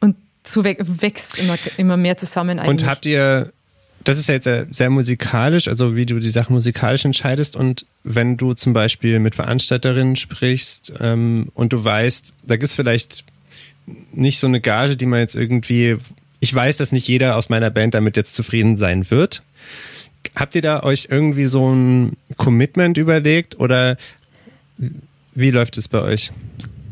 Und so wächst immer, immer mehr zusammen eigentlich. Und habt ihr, das ist ja jetzt sehr, sehr musikalisch, also wie du die Sachen musikalisch entscheidest und wenn du zum Beispiel mit Veranstalterinnen sprichst ähm, und du weißt, da gibt es vielleicht nicht so eine Gage, die man jetzt irgendwie ich weiß, dass nicht jeder aus meiner Band damit jetzt zufrieden sein wird. Habt ihr da euch irgendwie so ein Commitment überlegt oder wie läuft es bei euch?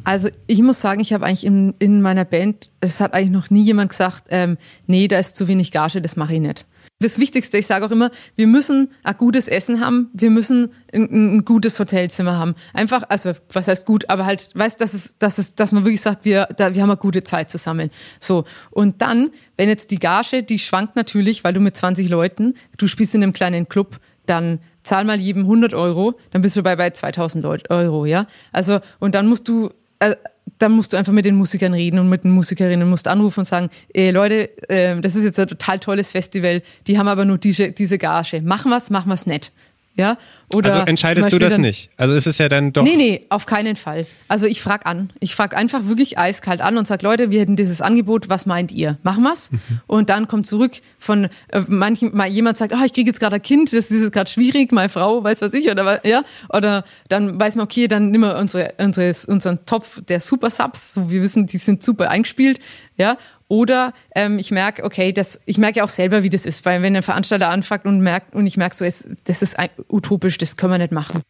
Also ich muss sagen, ich habe eigentlich in, in meiner Band, es hat eigentlich noch nie jemand gesagt, ähm, nee, da ist zu wenig Gage, das mache ich nicht das Wichtigste, ich sage auch immer, wir müssen ein gutes Essen haben, wir müssen ein, ein, gutes Hotelzimmer haben. Einfach, also was heißt gut, aber halt, weißt, dass es, dass es, dass man wirklich sagt, wir, da, wir haben eine gute Zeit zusammen. So und dann, wenn jetzt die Gage, die schwankt natürlich, weil du mit 20 Leuten, du spielst in einem kleinen Club, dann zahl mal jedem 100 Euro, dann bist du bei bei 2000 Euro, ja. Also und dann musst du äh, dann musst du einfach mit den Musikern reden und mit den Musikerinnen musst anrufen und sagen, ey, Leute, äh, das ist jetzt ein total tolles Festival, die haben aber nur diese, diese Gage. Machen wir's, machen wir's nicht. Ja? Oder also entscheidest du das dann, nicht? Also ist es ja dann doch. Nee, nee, auf keinen Fall. Also ich frage an. Ich frage einfach wirklich eiskalt an und sage, Leute, wir hätten dieses Angebot, was meint ihr? Machen wir's? Mhm. Und dann kommt zurück von äh, manchen, mal jemand sagt, oh, ich kriege jetzt gerade ein Kind, das ist gerade schwierig, meine Frau, weiß was ich, oder ja, oder dann weiß man, okay, dann nehmen wir unsere, unsere, unseren Topf der Super Subs, so wir wissen, die sind super eingespielt, ja, oder ähm, ich merke, okay, das, ich merke ja auch selber, wie das ist, weil wenn ein Veranstalter anfängt und merkt und ich merke so, es, das ist ein, utopisch, das können wir nicht machen.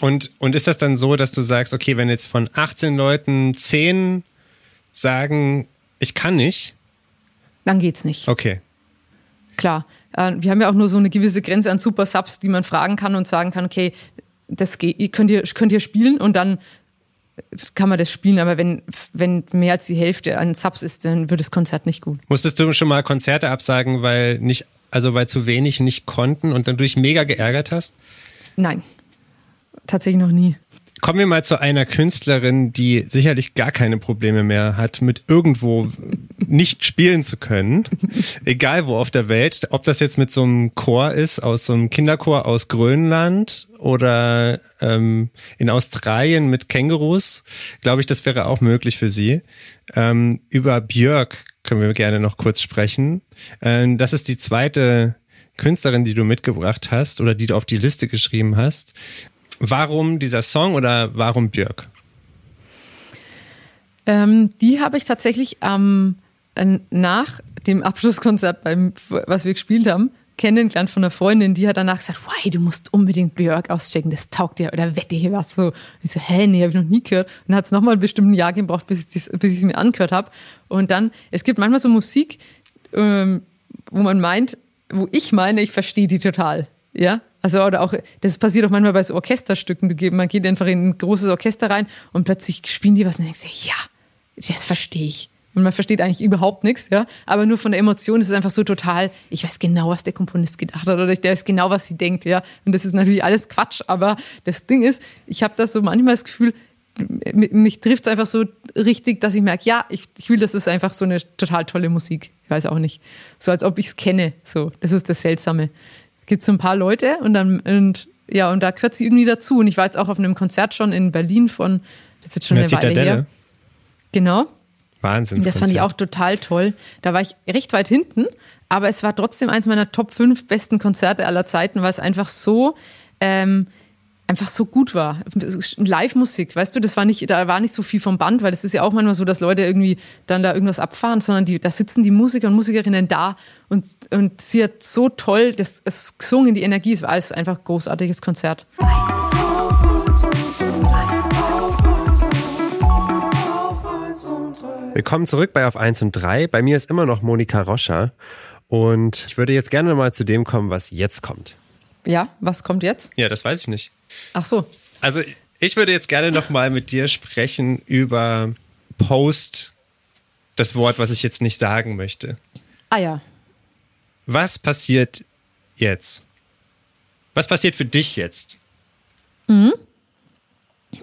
Und, und ist das dann so, dass du sagst, okay, wenn jetzt von 18 Leuten 10 sagen, ich kann nicht? Dann geht's nicht. Okay. Klar. Äh, wir haben ja auch nur so eine gewisse Grenze an Super Subs, die man fragen kann und sagen kann, okay, das geht, könnt ihr, könnt ihr spielen und dann kann man das spielen, aber wenn, wenn mehr als die Hälfte an Subs ist, dann wird das Konzert nicht gut. Musstest du schon mal Konzerte absagen, weil nicht, also weil zu wenig nicht konnten und dann durch mega geärgert hast? Nein. Tatsächlich noch nie. Kommen wir mal zu einer Künstlerin, die sicherlich gar keine Probleme mehr hat, mit irgendwo nicht spielen zu können. Egal wo auf der Welt. Ob das jetzt mit so einem Chor ist, aus so einem Kinderchor aus Grönland oder ähm, in Australien mit Kängurus, glaube ich, das wäre auch möglich für sie. Ähm, über Björk können wir gerne noch kurz sprechen. Ähm, das ist die zweite Künstlerin, die du mitgebracht hast oder die du auf die Liste geschrieben hast. Warum dieser Song oder warum Björk? Ähm, die habe ich tatsächlich ähm, nach dem Abschlusskonzert, beim, was wir gespielt haben, kennengelernt von einer Freundin, die hat danach gesagt, wow, du musst unbedingt Björk auschecken, das taugt dir, oder wette hier was so. ich so, hä, nee, habe ich noch nie gehört. Und dann hat es nochmal bestimmt ein Jahr gebraucht, bis ich es mir angehört habe. Und dann, es gibt manchmal so Musik, ähm, wo man meint, wo ich meine, ich verstehe die total. Ja, also oder auch, das passiert auch manchmal bei so Orchesterstücken. Man geht einfach in ein großes Orchester rein und plötzlich spielen die was und denkst du, ja, das verstehe ich. Und man versteht eigentlich überhaupt nichts, ja. Aber nur von der Emotion ist es einfach so total, ich weiß genau, was der Komponist gedacht hat oder ich weiß genau, was sie denkt, ja. Und das ist natürlich alles Quatsch, aber das Ding ist, ich habe da so manchmal das Gefühl, mich trifft es einfach so richtig, dass ich merke, ja, ich, ich will, das ist einfach so eine total tolle Musik. Ich weiß auch nicht. So als ob ich es kenne. So, das ist das Seltsame. Gibt so ein paar Leute und dann, und ja, und da gehört sie irgendwie dazu. Und ich war jetzt auch auf einem Konzert schon in Berlin von, das ist jetzt schon eine Weile her. Genau. Wahnsinn. Das fand ich auch total toll. Da war ich recht weit hinten, aber es war trotzdem eins meiner Top 5 besten Konzerte aller Zeiten, weil es einfach so, ähm, einfach so gut war. Live-Musik, weißt du, das war nicht, da war nicht so viel vom Band, weil es ist ja auch manchmal so, dass Leute irgendwie dann da irgendwas abfahren, sondern die, da sitzen die Musiker und Musikerinnen da und, und sie hat so toll das, es gesungen, die Energie, es war alles einfach ein großartiges Konzert. Willkommen zurück bei Auf 1 und 3. Bei mir ist immer noch Monika Roscher und ich würde jetzt gerne mal zu dem kommen, was jetzt kommt. Ja, was kommt jetzt? Ja, das weiß ich nicht. Ach so. Also ich würde jetzt gerne noch mal mit dir sprechen über Post, das Wort, was ich jetzt nicht sagen möchte. Ah ja. Was passiert jetzt? Was passiert für dich jetzt? Mhm.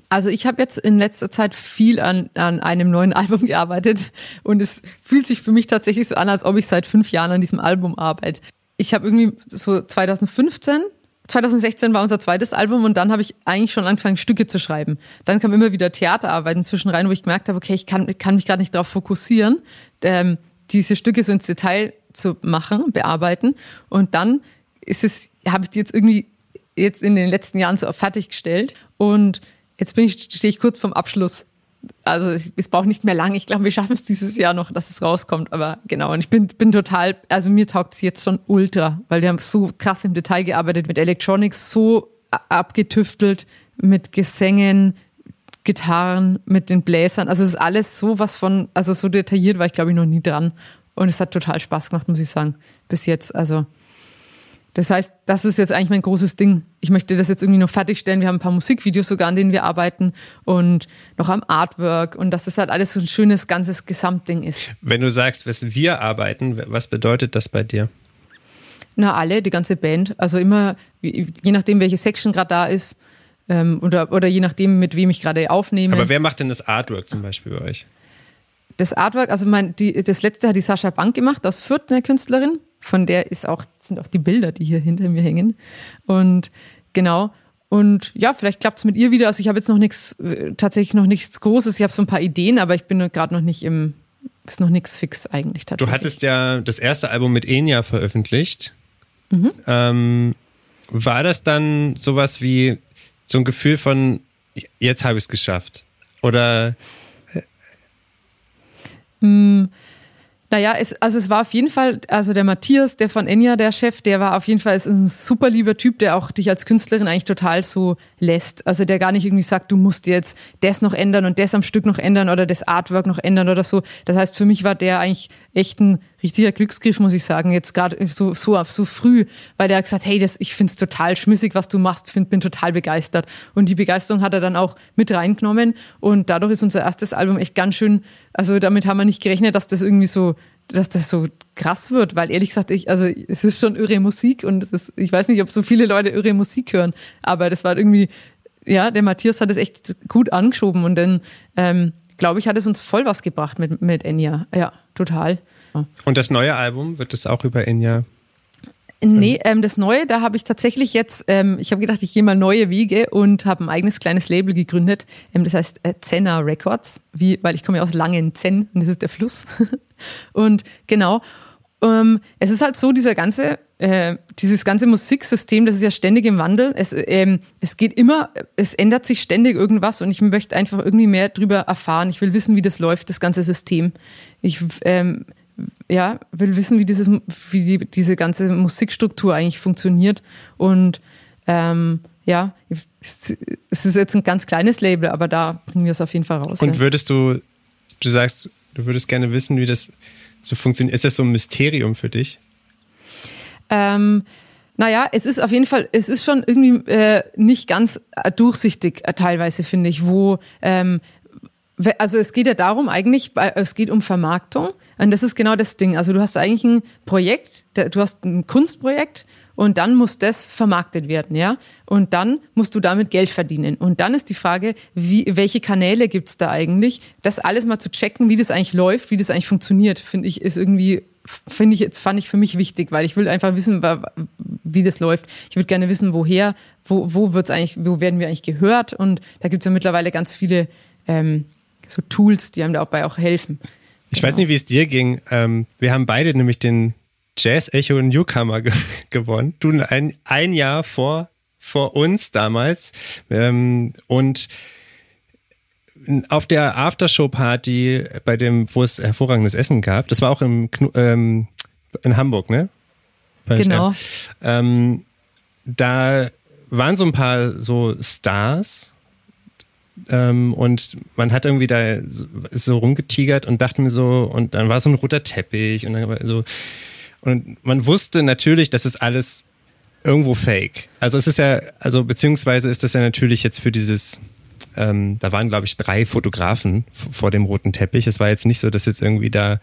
Also ich habe jetzt in letzter Zeit viel an, an einem neuen Album gearbeitet und es fühlt sich für mich tatsächlich so an, als ob ich seit fünf Jahren an diesem Album arbeite ich habe irgendwie so 2015 2016 war unser zweites Album und dann habe ich eigentlich schon angefangen, Stücke zu schreiben. Dann kam immer wieder Theaterarbeiten zwischenrein, wo ich gemerkt habe, okay, ich kann, kann mich gerade nicht darauf fokussieren, ähm, diese Stücke so ins Detail zu machen, bearbeiten. Und dann ist es, habe ich die jetzt irgendwie jetzt in den letzten Jahren so fertiggestellt. Und jetzt bin ich, stehe ich kurz vorm Abschluss also es, braucht nicht mehr lang. Ich glaube, wir schaffen es dieses Jahr noch, dass es rauskommt. Aber genau, und ich bin, bin total, also mir taugt es jetzt schon ultra, weil wir haben so krass im Detail gearbeitet mit Electronics, so abgetüftelt mit Gesängen, Gitarren, mit den Bläsern. Also es ist alles so was von, also so detailliert war ich, glaube ich, noch nie dran. Und es hat total Spaß gemacht, muss ich sagen, bis jetzt. Also das heißt, das ist jetzt eigentlich mein großes Ding. Ich möchte das jetzt irgendwie noch fertigstellen. Wir haben ein paar Musikvideos sogar, an denen wir arbeiten und noch am Artwork und dass das halt alles so ein schönes, ganzes Gesamtding ist. Wenn du sagst, was wir arbeiten, was bedeutet das bei dir? Na, alle, die ganze Band. Also immer, je nachdem, welche Section gerade da ist ähm, oder, oder je nachdem, mit wem ich gerade aufnehme. Aber wer macht denn das Artwork zum Beispiel bei euch? Das Artwork, also mein, die, das letzte hat die Sascha Bank gemacht, aus Fürth, eine Künstlerin. Von der ist auch, sind auch die Bilder, die hier hinter mir hängen. Und genau. Und ja, vielleicht klappt es mit ihr wieder. Also ich habe jetzt noch nichts, äh, tatsächlich noch nichts Großes. Ich habe so ein paar Ideen, aber ich bin gerade noch nicht im, ist noch nichts fix eigentlich tatsächlich. Du hattest ja das erste Album mit Enya veröffentlicht. Mhm. Ähm, war das dann sowas wie so ein Gefühl von, jetzt habe ich es geschafft? Oder? Mm, naja, es, also es war auf jeden Fall, also der Matthias, der von Enya, der Chef, der war auf jeden Fall ist ein super lieber Typ, der auch dich als Künstlerin eigentlich total so lässt. Also der gar nicht irgendwie sagt, du musst jetzt das noch ändern und das am Stück noch ändern oder das Artwork noch ändern oder so. Das heißt, für mich war der eigentlich echt ein richtiger Glücksgriff, muss ich sagen, jetzt gerade so, so, so früh, weil der hat gesagt, hey, das, ich find's total schmissig, was du machst, find, bin total begeistert. Und die Begeisterung hat er dann auch mit reingenommen und dadurch ist unser erstes Album echt ganz schön, also damit haben wir nicht gerechnet, dass das irgendwie so, dass das so krass wird, weil ehrlich gesagt, ich, also es ist schon irre Musik und es ist, ich weiß nicht, ob so viele Leute irre Musik hören, aber das war irgendwie ja, der Matthias hat es echt gut angeschoben und dann, ähm, glaube ich, hat es uns voll was gebracht mit, mit Enya. Ja, total. Und das neue Album, wird es auch über Enya Nee, ähm, das Neue, da habe ich tatsächlich jetzt, ähm, ich habe gedacht, ich gehe mal neue Wege und habe ein eigenes kleines Label gegründet. Ähm, das heißt äh, Zenna Records, wie, weil ich komme ja aus Langenzenn und das ist der Fluss. und genau, ähm, es ist halt so, dieser ganze, äh, dieses ganze Musiksystem, das ist ja ständig im Wandel. Es, ähm, es geht immer, es ändert sich ständig irgendwas und ich möchte einfach irgendwie mehr drüber erfahren. Ich will wissen, wie das läuft, das ganze System. Ich ähm, ja, will wissen, wie, dieses, wie die, diese ganze Musikstruktur eigentlich funktioniert. Und ähm, ja, es ist jetzt ein ganz kleines Label, aber da bringen wir es auf jeden Fall raus. Und würdest du, du sagst, du würdest gerne wissen, wie das so funktioniert. Ist das so ein Mysterium für dich? Ähm, naja, es ist auf jeden Fall, es ist schon irgendwie äh, nicht ganz durchsichtig äh, teilweise, finde ich, wo, ähm, also es geht ja darum eigentlich, es geht um Vermarktung und das ist genau das Ding. Also du hast eigentlich ein Projekt, du hast ein Kunstprojekt und dann muss das vermarktet werden, ja. Und dann musst du damit Geld verdienen. Und dann ist die Frage, wie, welche Kanäle gibt's da eigentlich? Das alles mal zu checken, wie das eigentlich läuft, wie das eigentlich funktioniert, finde ich, ist irgendwie, finde ich jetzt, fand ich für mich wichtig, weil ich will einfach wissen, wie das läuft. Ich würde gerne wissen, woher, wo, wo wird's eigentlich, wo werden wir eigentlich gehört? Und da gibt's ja mittlerweile ganz viele ähm, so Tools, die einem dabei auch helfen. Ich genau. weiß nicht, wie es dir ging. Ähm, wir haben beide nämlich den Jazz Echo Newcomer ge gewonnen. Du ein, ein Jahr vor, vor uns damals. Ähm, und auf der Aftershow-Party, bei dem, wo es hervorragendes Essen gab, das war auch im, ähm, in Hamburg, ne? Genau. Ähm, da waren so ein paar so Stars ähm, und man hat irgendwie da so, so rumgetigert und dachte mir so, und dann war so ein roter Teppich und dann war so, und man wusste natürlich, das ist alles irgendwo fake. Also es ist ja, also beziehungsweise ist das ja natürlich jetzt für dieses, ähm, da waren glaube ich drei Fotografen vor dem roten Teppich. Es war jetzt nicht so, dass jetzt irgendwie da,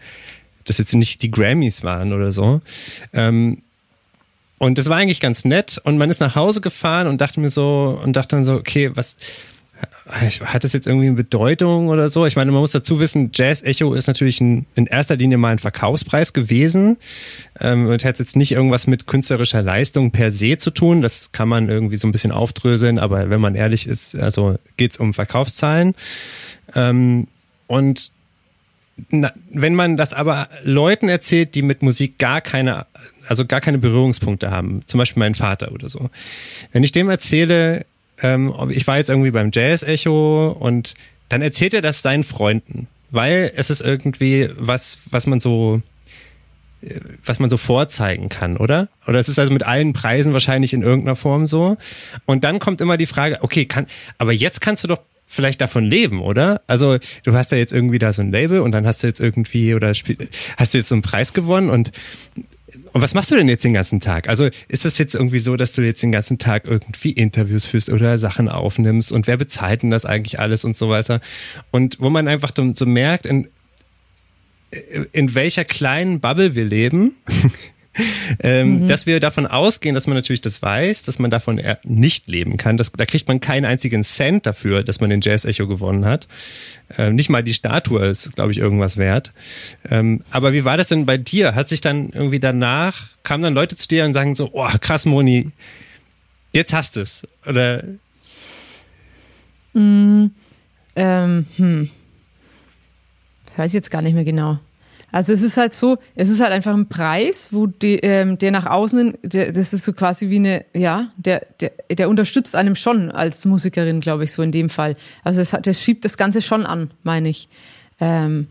dass jetzt nicht die Grammys waren oder so. Ähm, und das war eigentlich ganz nett und man ist nach Hause gefahren und dachte mir so und dachte dann so, okay, was, hat das jetzt irgendwie eine Bedeutung oder so? Ich meine, man muss dazu wissen, Jazz Echo ist natürlich ein, in erster Linie mal ein Verkaufspreis gewesen ähm, und hat jetzt nicht irgendwas mit künstlerischer Leistung per se zu tun. Das kann man irgendwie so ein bisschen aufdröseln, aber wenn man ehrlich ist, also geht es um Verkaufszahlen. Ähm, und na, wenn man das aber Leuten erzählt, die mit Musik gar keine, also gar keine Berührungspunkte haben, zum Beispiel mein Vater oder so, wenn ich dem erzähle, ähm, ich war jetzt irgendwie beim Jazz-Echo und dann erzählt er das seinen Freunden, weil es ist irgendwie was, was man so, äh, was man so vorzeigen kann, oder? Oder es ist also mit allen Preisen wahrscheinlich in irgendeiner Form so. Und dann kommt immer die Frage, okay, kann, aber jetzt kannst du doch vielleicht davon leben, oder? Also du hast ja jetzt irgendwie da so ein Label und dann hast du jetzt irgendwie oder hast du jetzt so einen Preis gewonnen und und was machst du denn jetzt den ganzen Tag? Also ist das jetzt irgendwie so, dass du jetzt den ganzen Tag irgendwie Interviews führst oder Sachen aufnimmst und wer bezahlt denn das eigentlich alles und so weiter? Und wo man einfach so merkt, in, in welcher kleinen Bubble wir leben, ähm, mhm. dass wir davon ausgehen, dass man natürlich das weiß, dass man davon nicht leben kann. Das, da kriegt man keinen einzigen Cent dafür, dass man den Jazz Echo gewonnen hat. Ähm, nicht mal die Statue ist, glaube ich, irgendwas wert. Ähm, aber wie war das denn bei dir? Hat sich dann irgendwie danach, kamen dann Leute zu dir und sagen so, oh, krass, Moni, jetzt hast du es. Oder? Mm, ähm, hm. Das weiß ich jetzt gar nicht mehr genau. Also es ist halt so, es ist halt einfach ein Preis, wo die, ähm, der nach außen, der, das ist so quasi wie eine, ja, der, der, der unterstützt einem schon als Musikerin, glaube ich, so in dem Fall. Also es hat, der schiebt das Ganze schon an, meine ich. Ähm,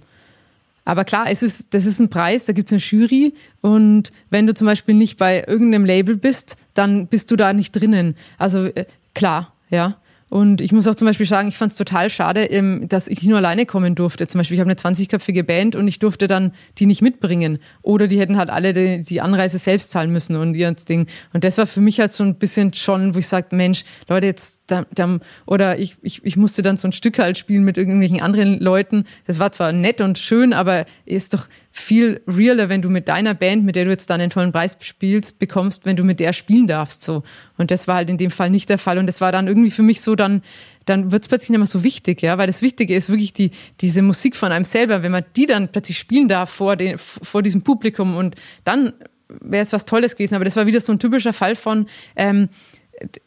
aber klar, es ist, das ist ein Preis, da gibt es eine Jury und wenn du zum Beispiel nicht bei irgendeinem Label bist, dann bist du da nicht drinnen. Also äh, klar, ja. Und ich muss auch zum Beispiel sagen, ich fand es total schade, ähm, dass ich nur alleine kommen durfte. Zum Beispiel, ich habe eine 20-köpfige Band und ich durfte dann die nicht mitbringen. Oder die hätten halt alle die, Anreise selbst zahlen müssen und ihr Ding. Und das war für mich halt so ein bisschen schon, wo ich sage, Mensch, Leute, jetzt, da, da, oder ich, ich, ich musste dann so ein Stück halt spielen mit irgendwelchen anderen Leuten. Das war zwar nett und schön, aber ist doch, viel realer, wenn du mit deiner Band, mit der du jetzt dann einen tollen Preis spielst, bekommst, wenn du mit der spielen darfst. So. Und das war halt in dem Fall nicht der Fall. Und das war dann irgendwie für mich so dann, dann wird es plötzlich nicht mehr so wichtig, ja, weil das Wichtige ist wirklich die, diese Musik von einem selber, wenn man die dann plötzlich spielen darf vor, den, vor diesem Publikum und dann wäre es was Tolles gewesen. Aber das war wieder so ein typischer Fall von, ähm,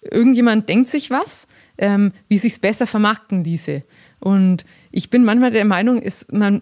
irgendjemand denkt sich was, ähm, wie sich's besser vermarkten ließe. Und ich bin manchmal der Meinung, ist man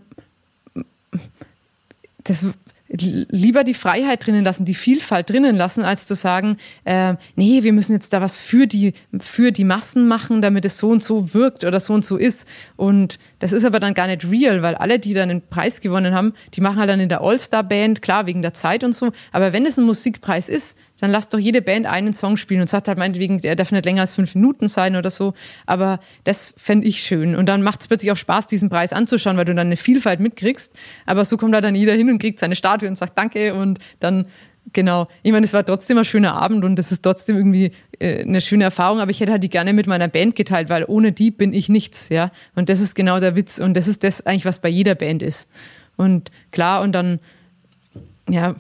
das lieber die Freiheit drinnen lassen, die Vielfalt drinnen lassen, als zu sagen, äh, nee, wir müssen jetzt da was für die, für die Massen machen, damit es so und so wirkt oder so und so ist. Und das ist aber dann gar nicht real, weil alle, die dann einen Preis gewonnen haben, die machen halt dann in der All-Star-Band, klar, wegen der Zeit und so. Aber wenn es ein Musikpreis ist, dann lasst doch jede Band einen Song spielen und sagt halt meinetwegen, der darf nicht länger als fünf Minuten sein oder so. Aber das fände ich schön. Und dann macht es plötzlich auch Spaß, diesen Preis anzuschauen, weil du dann eine Vielfalt mitkriegst. Aber so kommt da dann jeder hin und kriegt seine Statue und sagt Danke und dann Genau. Ich meine, es war trotzdem ein schöner Abend und es ist trotzdem irgendwie äh, eine schöne Erfahrung, aber ich hätte halt die gerne mit meiner Band geteilt, weil ohne die bin ich nichts, ja. Und das ist genau der Witz und das ist das eigentlich, was bei jeder Band ist. Und klar, und dann, ja,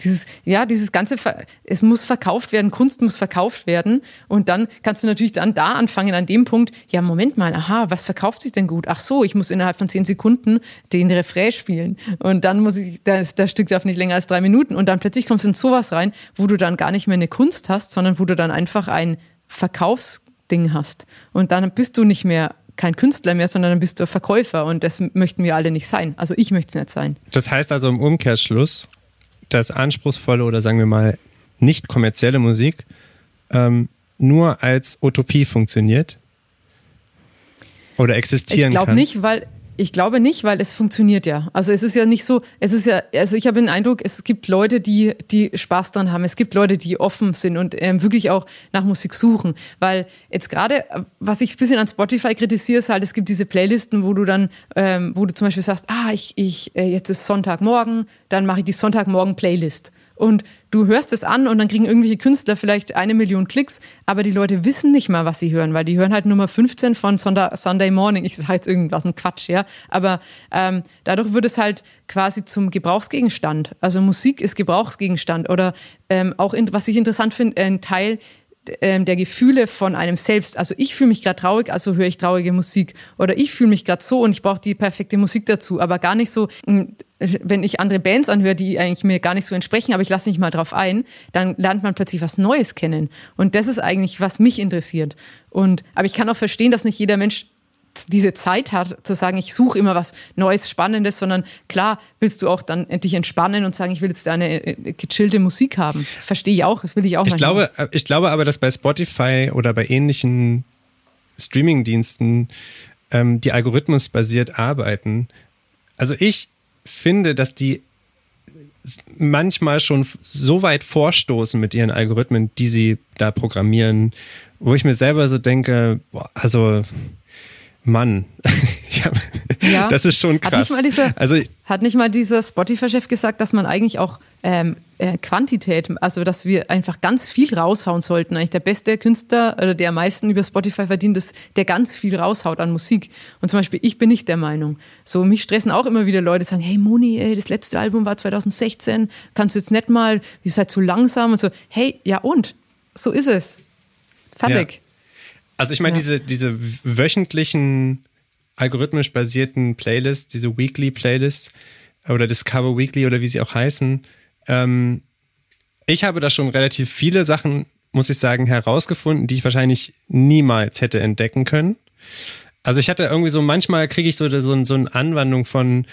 dieses, ja, dieses ganze, es muss verkauft werden, Kunst muss verkauft werden. Und dann kannst du natürlich dann da anfangen, an dem Punkt, ja, Moment mal, aha, was verkauft sich denn gut? Ach so, ich muss innerhalb von zehn Sekunden den Refrain spielen. Und dann muss ich, das, das Stück darf nicht länger als drei Minuten. Und dann plötzlich kommst du in sowas rein, wo du dann gar nicht mehr eine Kunst hast, sondern wo du dann einfach ein Verkaufsding hast. Und dann bist du nicht mehr kein Künstler mehr, sondern dann bist du Verkäufer und das möchten wir alle nicht sein. Also ich möchte es nicht sein. Das heißt also im Umkehrschluss, dass anspruchsvolle oder sagen wir mal nicht kommerzielle Musik ähm, nur als Utopie funktioniert oder existieren ich kann? Ich glaube nicht, weil ich glaube nicht, weil es funktioniert ja. Also es ist ja nicht so, es ist ja, also ich habe den Eindruck, es gibt Leute, die, die Spaß dran haben. Es gibt Leute, die offen sind und ähm, wirklich auch nach Musik suchen. Weil jetzt gerade, was ich ein bisschen an Spotify kritisiere, ist halt, es gibt diese Playlisten, wo du dann, ähm, wo du zum Beispiel sagst, ah, ich, ich, äh, jetzt ist Sonntagmorgen, dann mache ich die Sonntagmorgen-Playlist. Und du hörst es an und dann kriegen irgendwelche Künstler vielleicht eine Million Klicks, aber die Leute wissen nicht mal, was sie hören, weil die hören halt Nummer 15 von Sunday Morning. Ich sage jetzt irgendwas, ein Quatsch, ja. Aber ähm, dadurch wird es halt quasi zum Gebrauchsgegenstand. Also Musik ist Gebrauchsgegenstand. Oder ähm, auch, in, was ich interessant finde, ein Teil der Gefühle von einem selbst. Also ich fühle mich gerade traurig, also höre ich traurige Musik. Oder ich fühle mich gerade so und ich brauche die perfekte Musik dazu. Aber gar nicht so, hm, wenn ich andere Bands anhöre, die eigentlich mir gar nicht so entsprechen, aber ich lasse mich mal drauf ein, dann lernt man plötzlich was Neues kennen. Und das ist eigentlich, was mich interessiert. Und, aber ich kann auch verstehen, dass nicht jeder Mensch diese Zeit hat, zu sagen, ich suche immer was Neues, Spannendes, sondern klar willst du auch dann dich entspannen und sagen, ich will jetzt eine äh, gechillte Musik haben. Verstehe ich auch, das will ich auch. Ich glaube, äh, ich glaube aber, dass bei Spotify oder bei ähnlichen Streamingdiensten ähm, die algorithmusbasiert arbeiten. Also ich finde, dass die manchmal schon so weit vorstoßen mit ihren Algorithmen, die sie da programmieren, wo ich mir selber so denke, boah, also Mann, ja, das ist schon krass. Hat nicht mal dieser, also, hat nicht mal dieser Spotify-Chef gesagt, dass man eigentlich auch ähm, äh, Quantität, also dass wir einfach ganz viel raushauen sollten. Eigentlich der beste Künstler oder der am meisten über Spotify verdient, ist, der ganz viel raushaut an Musik. Und zum Beispiel, ich bin nicht der Meinung. So, mich stressen auch immer wieder Leute, sagen, hey Moni, ey, das letzte Album war 2016, kannst du jetzt nicht mal, ihr seid zu langsam und so. Hey, ja und? So ist es. Fertig. Ja. Also ich meine, ja. diese, diese wöchentlichen algorithmisch basierten Playlists, diese Weekly Playlists oder Discover Weekly oder wie sie auch heißen, ähm, ich habe da schon relativ viele Sachen, muss ich sagen, herausgefunden, die ich wahrscheinlich niemals hätte entdecken können. Also ich hatte irgendwie so, manchmal kriege ich so, so, so eine Anwandlung von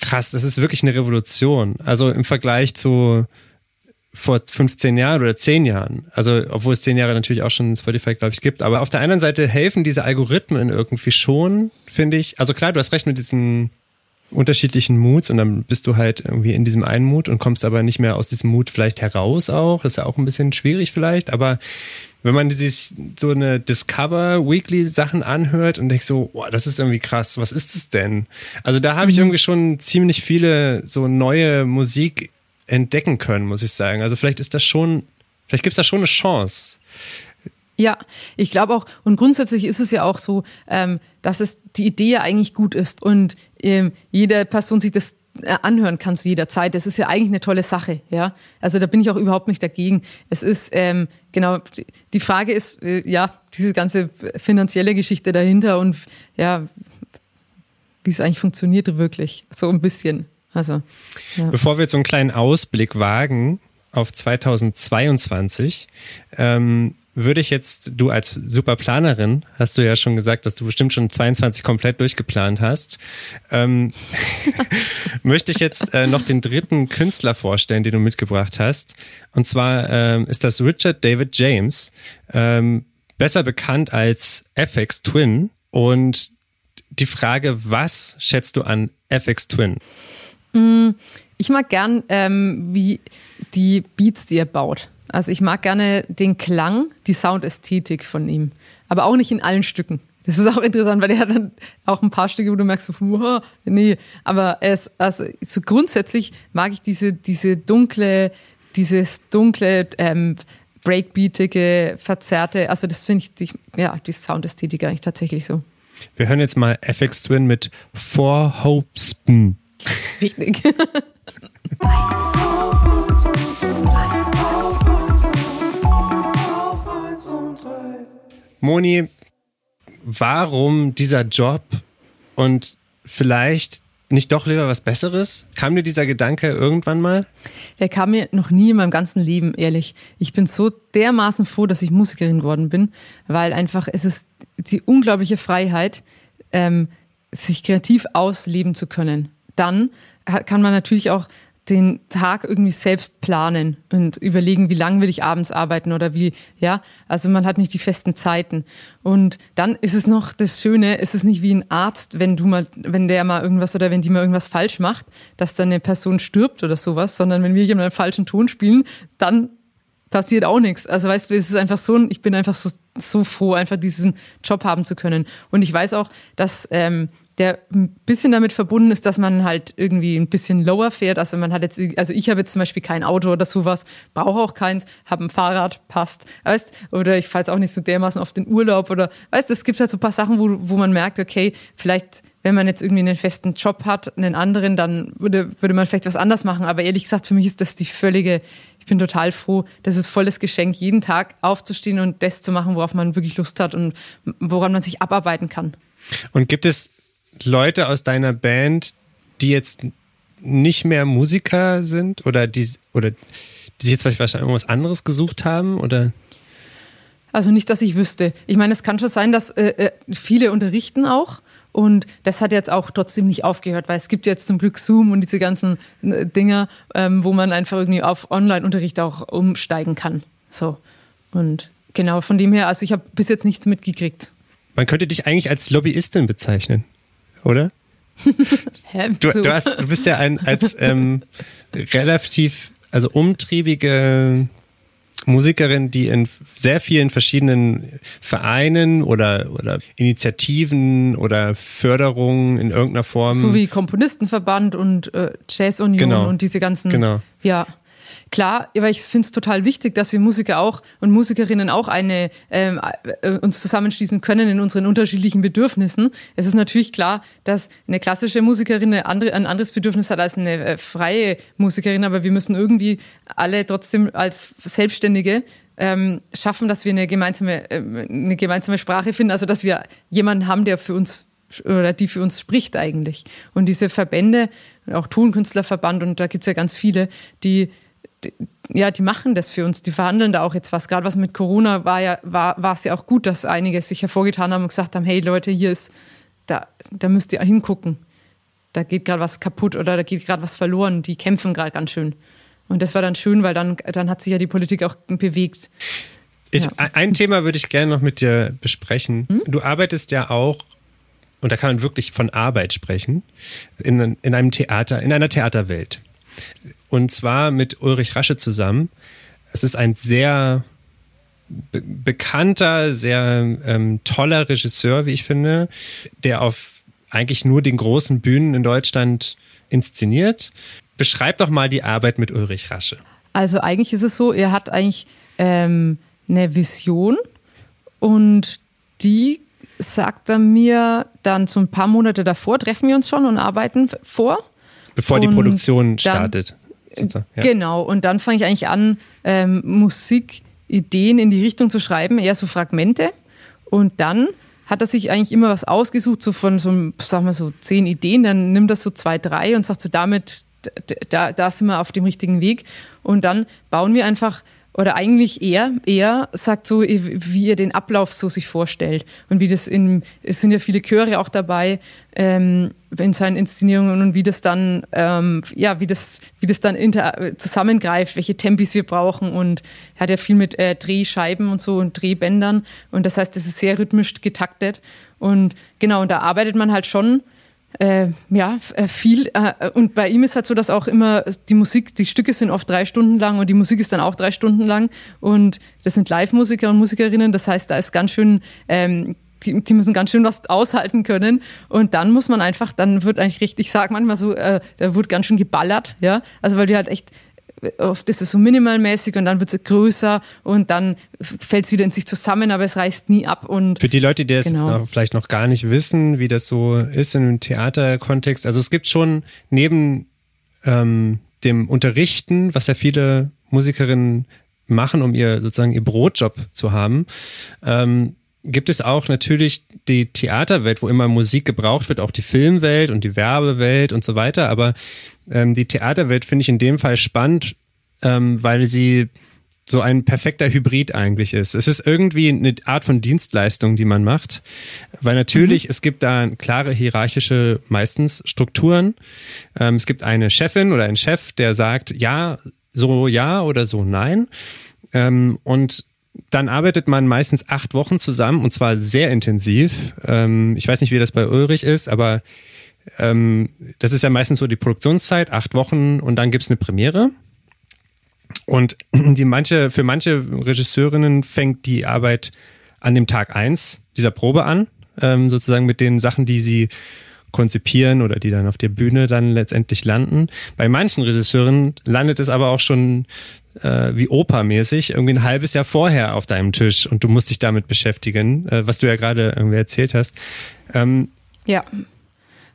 krass, das ist wirklich eine Revolution. Also im Vergleich zu vor 15 Jahren oder 10 Jahren. Also, obwohl es 10 Jahre natürlich auch schon Spotify, glaube ich, gibt. Aber auf der anderen Seite helfen diese Algorithmen irgendwie schon, finde ich. Also klar, du hast recht mit diesen unterschiedlichen Moods und dann bist du halt irgendwie in diesem einen Mood und kommst aber nicht mehr aus diesem Mood vielleicht heraus auch. Das ist ja auch ein bisschen schwierig vielleicht, aber wenn man sich so eine Discover Weekly Sachen anhört und denkt so, boah, das ist irgendwie krass, was ist es denn? Also da habe mhm. ich irgendwie schon ziemlich viele so neue Musik entdecken können, muss ich sagen. Also vielleicht ist das schon, vielleicht gibt es da schon eine Chance. Ja, ich glaube auch, und grundsätzlich ist es ja auch so, ähm, dass es die Idee eigentlich gut ist und ähm, jede Person sich das äh, anhören kann zu jeder Zeit. Das ist ja eigentlich eine tolle Sache, ja. Also da bin ich auch überhaupt nicht dagegen. Es ist ähm, genau die Frage ist äh, ja diese ganze finanzielle Geschichte dahinter und ja wie es eigentlich funktioniert wirklich so ein bisschen. Also ja. bevor wir jetzt so einen kleinen Ausblick wagen auf 2022 ähm, würde ich jetzt, du als Superplanerin, hast du ja schon gesagt, dass du bestimmt schon 22 komplett durchgeplant hast, ähm, möchte ich jetzt äh, noch den dritten Künstler vorstellen, den du mitgebracht hast. Und zwar ähm, ist das Richard David James, ähm, besser bekannt als FX Twin. Und die Frage, was schätzt du an FX Twin? Mm, ich mag gern, ähm, wie die Beats, die er baut. Also ich mag gerne den Klang, die Soundästhetik von ihm, aber auch nicht in allen Stücken. Das ist auch interessant, weil der hat dann auch ein paar Stücke, wo du merkst, so, wow, nee, aber es, also so grundsätzlich mag ich diese, diese dunkle, dieses dunkle, ähm, breakbeatige, verzerrte, also das finde ich, die, ja, die Soundästhetik eigentlich tatsächlich so. Wir hören jetzt mal FX Twin mit Four Hopes. Richtig. Moni, warum dieser Job und vielleicht nicht doch lieber was Besseres? Kam dir dieser Gedanke irgendwann mal? Der kam mir noch nie in meinem ganzen Leben, ehrlich. Ich bin so dermaßen froh, dass ich Musikerin geworden bin, weil einfach es ist die unglaubliche Freiheit, ähm, sich kreativ ausleben zu können. Dann kann man natürlich auch den Tag irgendwie selbst planen und überlegen, wie lange will ich abends arbeiten oder wie, ja, also man hat nicht die festen Zeiten. Und dann ist es noch das Schöne, ist es nicht wie ein Arzt, wenn du mal, wenn der mal irgendwas oder wenn die mal irgendwas falsch macht, dass dann eine Person stirbt oder sowas, sondern wenn wir jemanden einen falschen Ton spielen, dann passiert auch nichts. Also weißt du, es ist einfach so, ich bin einfach so, so froh, einfach diesen Job haben zu können. Und ich weiß auch, dass ähm, der ein bisschen damit verbunden ist, dass man halt irgendwie ein bisschen lower fährt. Also man hat jetzt, also ich habe jetzt zum Beispiel kein Auto oder sowas, brauche auch keins, habe ein Fahrrad, passt, weißt? Oder ich fahre jetzt auch nicht so dermaßen auf den Urlaub oder, weißt? Es gibt halt so ein paar Sachen, wo, wo man merkt, okay, vielleicht, wenn man jetzt irgendwie einen festen Job hat, einen anderen, dann würde, würde man vielleicht was anders machen. Aber ehrlich gesagt, für mich ist das die völlige, ich bin total froh, das ist volles Geschenk, jeden Tag aufzustehen und das zu machen, worauf man wirklich Lust hat und woran man sich abarbeiten kann. Und gibt es Leute aus deiner Band, die jetzt nicht mehr Musiker sind oder die oder die jetzt wahrscheinlich irgendwas anderes gesucht haben oder? Also nicht, dass ich wüsste. Ich meine, es kann schon sein, dass äh, äh, viele unterrichten auch. Und das hat jetzt auch trotzdem nicht aufgehört, weil es gibt jetzt zum Glück Zoom und diese ganzen äh, Dinger, ähm, wo man einfach irgendwie auf Online-Unterricht auch umsteigen kann. So. Und genau, von dem her, also ich habe bis jetzt nichts mitgekriegt. Man könnte dich eigentlich als Lobbyistin bezeichnen oder? Du, du, hast, du bist ja ein, als ähm, relativ, also umtriebige Musikerin, die in sehr vielen verschiedenen Vereinen oder, oder Initiativen oder Förderungen in irgendeiner Form. So wie Komponistenverband und äh, Jazzunion genau. und diese ganzen. Genau. Ja. Klar, aber ich finde es total wichtig, dass wir Musiker auch und Musikerinnen auch eine ähm, äh, uns zusammenschließen können in unseren unterschiedlichen Bedürfnissen. Es ist natürlich klar, dass eine klassische Musikerin eine andere, ein anderes Bedürfnis hat als eine äh, freie Musikerin, aber wir müssen irgendwie alle trotzdem als Selbstständige ähm, schaffen, dass wir eine gemeinsame, äh, eine gemeinsame Sprache finden, also dass wir jemanden haben, der für uns oder die für uns spricht eigentlich. Und diese Verbände, auch Tonkünstlerverband, und da gibt's ja ganz viele, die ja, die machen das für uns, die verhandeln da auch jetzt was. Gerade was mit Corona war ja, war, war es ja auch gut, dass einige sich hervorgetan haben und gesagt haben, hey Leute, hier ist, da, da müsst ihr hingucken. Da geht gerade was kaputt oder da geht gerade was verloren. Die kämpfen gerade ganz schön. Und das war dann schön, weil dann, dann hat sich ja die Politik auch bewegt. Ich, ja. Ein Thema würde ich gerne noch mit dir besprechen. Hm? Du arbeitest ja auch, und da kann man wirklich von Arbeit sprechen, in, in einem Theater, in einer Theaterwelt. Und zwar mit Ulrich Rasche zusammen. Es ist ein sehr be bekannter, sehr ähm, toller Regisseur, wie ich finde, der auf eigentlich nur den großen Bühnen in Deutschland inszeniert. Beschreib doch mal die Arbeit mit Ulrich Rasche. Also eigentlich ist es so, er hat eigentlich ähm, eine Vision und die sagt er mir dann so ein paar Monate davor, treffen wir uns schon und arbeiten vor. Bevor die Produktion startet. Dann, ja. Genau, und dann fange ich eigentlich an, ähm, Musikideen in die Richtung zu schreiben, eher so Fragmente. Und dann hat er sich eigentlich immer was ausgesucht, so von so, sagen wir so, zehn Ideen, dann nimmt er so zwei, drei und sagt so, damit, da, da sind wir auf dem richtigen Weg. Und dann bauen wir einfach oder eigentlich eher, eher sagt so, wie ihr den Ablauf so sich vorstellt. Und wie das in, es sind ja viele Chöre auch dabei, ähm, in seinen Inszenierungen und wie das dann, ähm, ja, wie das, wie das dann inter, zusammengreift, welche Tempis wir brauchen. Und er hat ja viel mit äh, Drehscheiben und so und Drehbändern. Und das heißt, das ist sehr rhythmisch getaktet. Und genau, und da arbeitet man halt schon äh, ja, äh, viel. Äh, und bei ihm ist halt so, dass auch immer die Musik, die Stücke sind oft drei Stunden lang und die Musik ist dann auch drei Stunden lang. Und das sind Live-Musiker und Musikerinnen. Das heißt, da ist ganz schön, ähm, die, die müssen ganz schön was aushalten können. Und dann muss man einfach, dann wird eigentlich richtig, ich sag manchmal so, äh, da wird ganz schön geballert, ja. Also weil die halt echt oft ist es so minimalmäßig und dann wird es größer und dann fällt es wieder in sich zusammen, aber es reißt nie ab. Und Für die Leute, die das genau. jetzt noch, vielleicht noch gar nicht wissen, wie das so ist in einem Theaterkontext, also es gibt schon neben ähm, dem Unterrichten, was ja viele Musikerinnen machen, um ihr sozusagen ihr Brotjob zu haben, ähm, gibt es auch natürlich die Theaterwelt, wo immer Musik gebraucht wird, auch die Filmwelt und die Werbewelt und so weiter. Aber ähm, die Theaterwelt finde ich in dem Fall spannend, ähm, weil sie so ein perfekter Hybrid eigentlich ist. Es ist irgendwie eine Art von Dienstleistung, die man macht, weil natürlich mhm. es gibt da klare hierarchische meistens Strukturen. Ähm, es gibt eine Chefin oder einen Chef, der sagt ja, so ja oder so nein. Ähm, und dann arbeitet man meistens acht Wochen zusammen und zwar sehr intensiv. Ähm, ich weiß nicht, wie das bei Ulrich ist, aber ähm, das ist ja meistens so die Produktionszeit, acht Wochen und dann gibt's eine Premiere. Und die manche, für manche Regisseurinnen fängt die Arbeit an dem Tag eins dieser Probe an, ähm, sozusagen mit den Sachen, die sie konzipieren oder die dann auf der Bühne dann letztendlich landen. Bei manchen Regisseuren landet es aber auch schon äh, wie Opermäßig irgendwie ein halbes Jahr vorher auf deinem Tisch und du musst dich damit beschäftigen, äh, was du ja gerade irgendwie erzählt hast. Ähm, ja.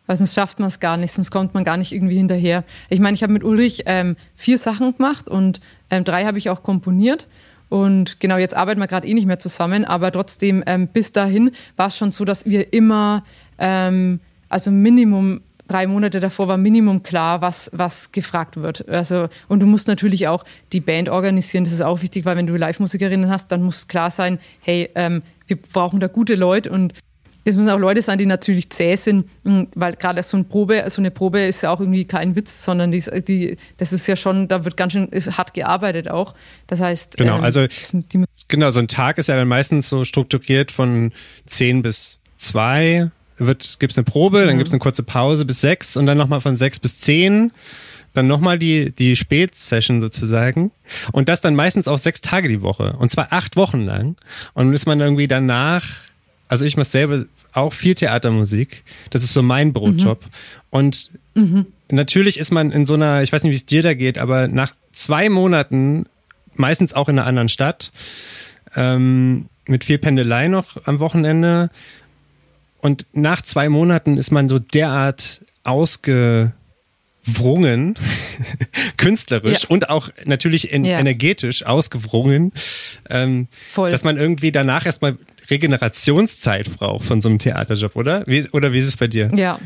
Weil sonst schafft man es gar nicht, sonst kommt man gar nicht irgendwie hinterher. Ich meine, ich habe mit Ulrich ähm, vier Sachen gemacht und ähm, drei habe ich auch komponiert. Und genau, jetzt arbeiten wir gerade eh nicht mehr zusammen, aber trotzdem, ähm, bis dahin war es schon so, dass wir immer, ähm, also Minimum drei Monate davor war Minimum klar, was, was gefragt wird. Also, und du musst natürlich auch die Band organisieren. Das ist auch wichtig, weil wenn du Live-Musikerinnen hast, dann muss klar sein, hey, ähm, wir brauchen da gute Leute und das müssen auch Leute sein, die natürlich zäh sind, hm, weil gerade so eine Probe, so eine Probe ist ja auch irgendwie kein Witz, sondern die, die, das ist ja schon, da wird ganz schön hart gearbeitet auch. Das heißt, genau, ähm, also genau, so ein Tag ist ja dann meistens so strukturiert von zehn bis zwei wird, gibt's eine Probe, dann gibt's eine kurze Pause bis sechs und dann nochmal von sechs bis zehn. Dann nochmal die, die Spätsession sozusagen. Und das dann meistens auch sechs Tage die Woche. Und zwar acht Wochen lang. Und ist man irgendwie danach, also ich mache selber auch viel Theatermusik. Das ist so mein Brotjob. Mhm. Und mhm. natürlich ist man in so einer, ich weiß nicht, wie es dir da geht, aber nach zwei Monaten, meistens auch in einer anderen Stadt, ähm, mit viel Pendelei noch am Wochenende, und nach zwei Monaten ist man so derart ausgewrungen, künstlerisch ja. und auch natürlich en ja. energetisch ausgewrungen, ähm, dass man irgendwie danach erstmal Regenerationszeit braucht von so einem Theaterjob, oder? Wie, oder wie ist es bei dir? Ja,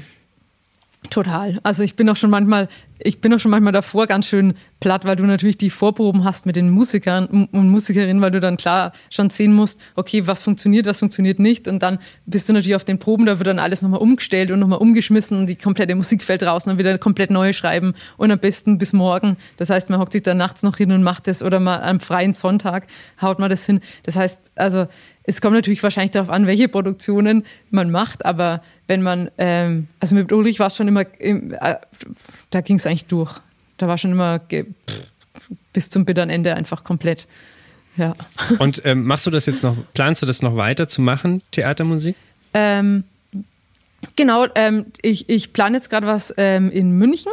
Total. Also ich bin auch schon manchmal, ich bin auch schon manchmal davor ganz schön platt, weil du natürlich die Vorproben hast mit den Musikern und Musikerinnen, weil du dann klar schon sehen musst, okay, was funktioniert, was funktioniert nicht. Und dann bist du natürlich auf den Proben, da wird dann alles nochmal umgestellt und nochmal umgeschmissen und die komplette Musik fällt raus und dann wieder komplett neu schreiben und am besten bis morgen. Das heißt, man hockt sich dann nachts noch hin und macht das oder mal am freien Sonntag haut man das hin. Das heißt, also es kommt natürlich wahrscheinlich darauf an, welche Produktionen man macht, aber wenn man, ähm, also mit Ulrich war es schon immer, äh, da ging es eigentlich durch. Da war schon immer bis zum bitteren Ende einfach komplett. Ja. Und ähm, machst du das jetzt noch, planst du das noch weiter zu machen, Theatermusik? Ähm, genau, ähm, ich, ich plane jetzt gerade was ähm, in München,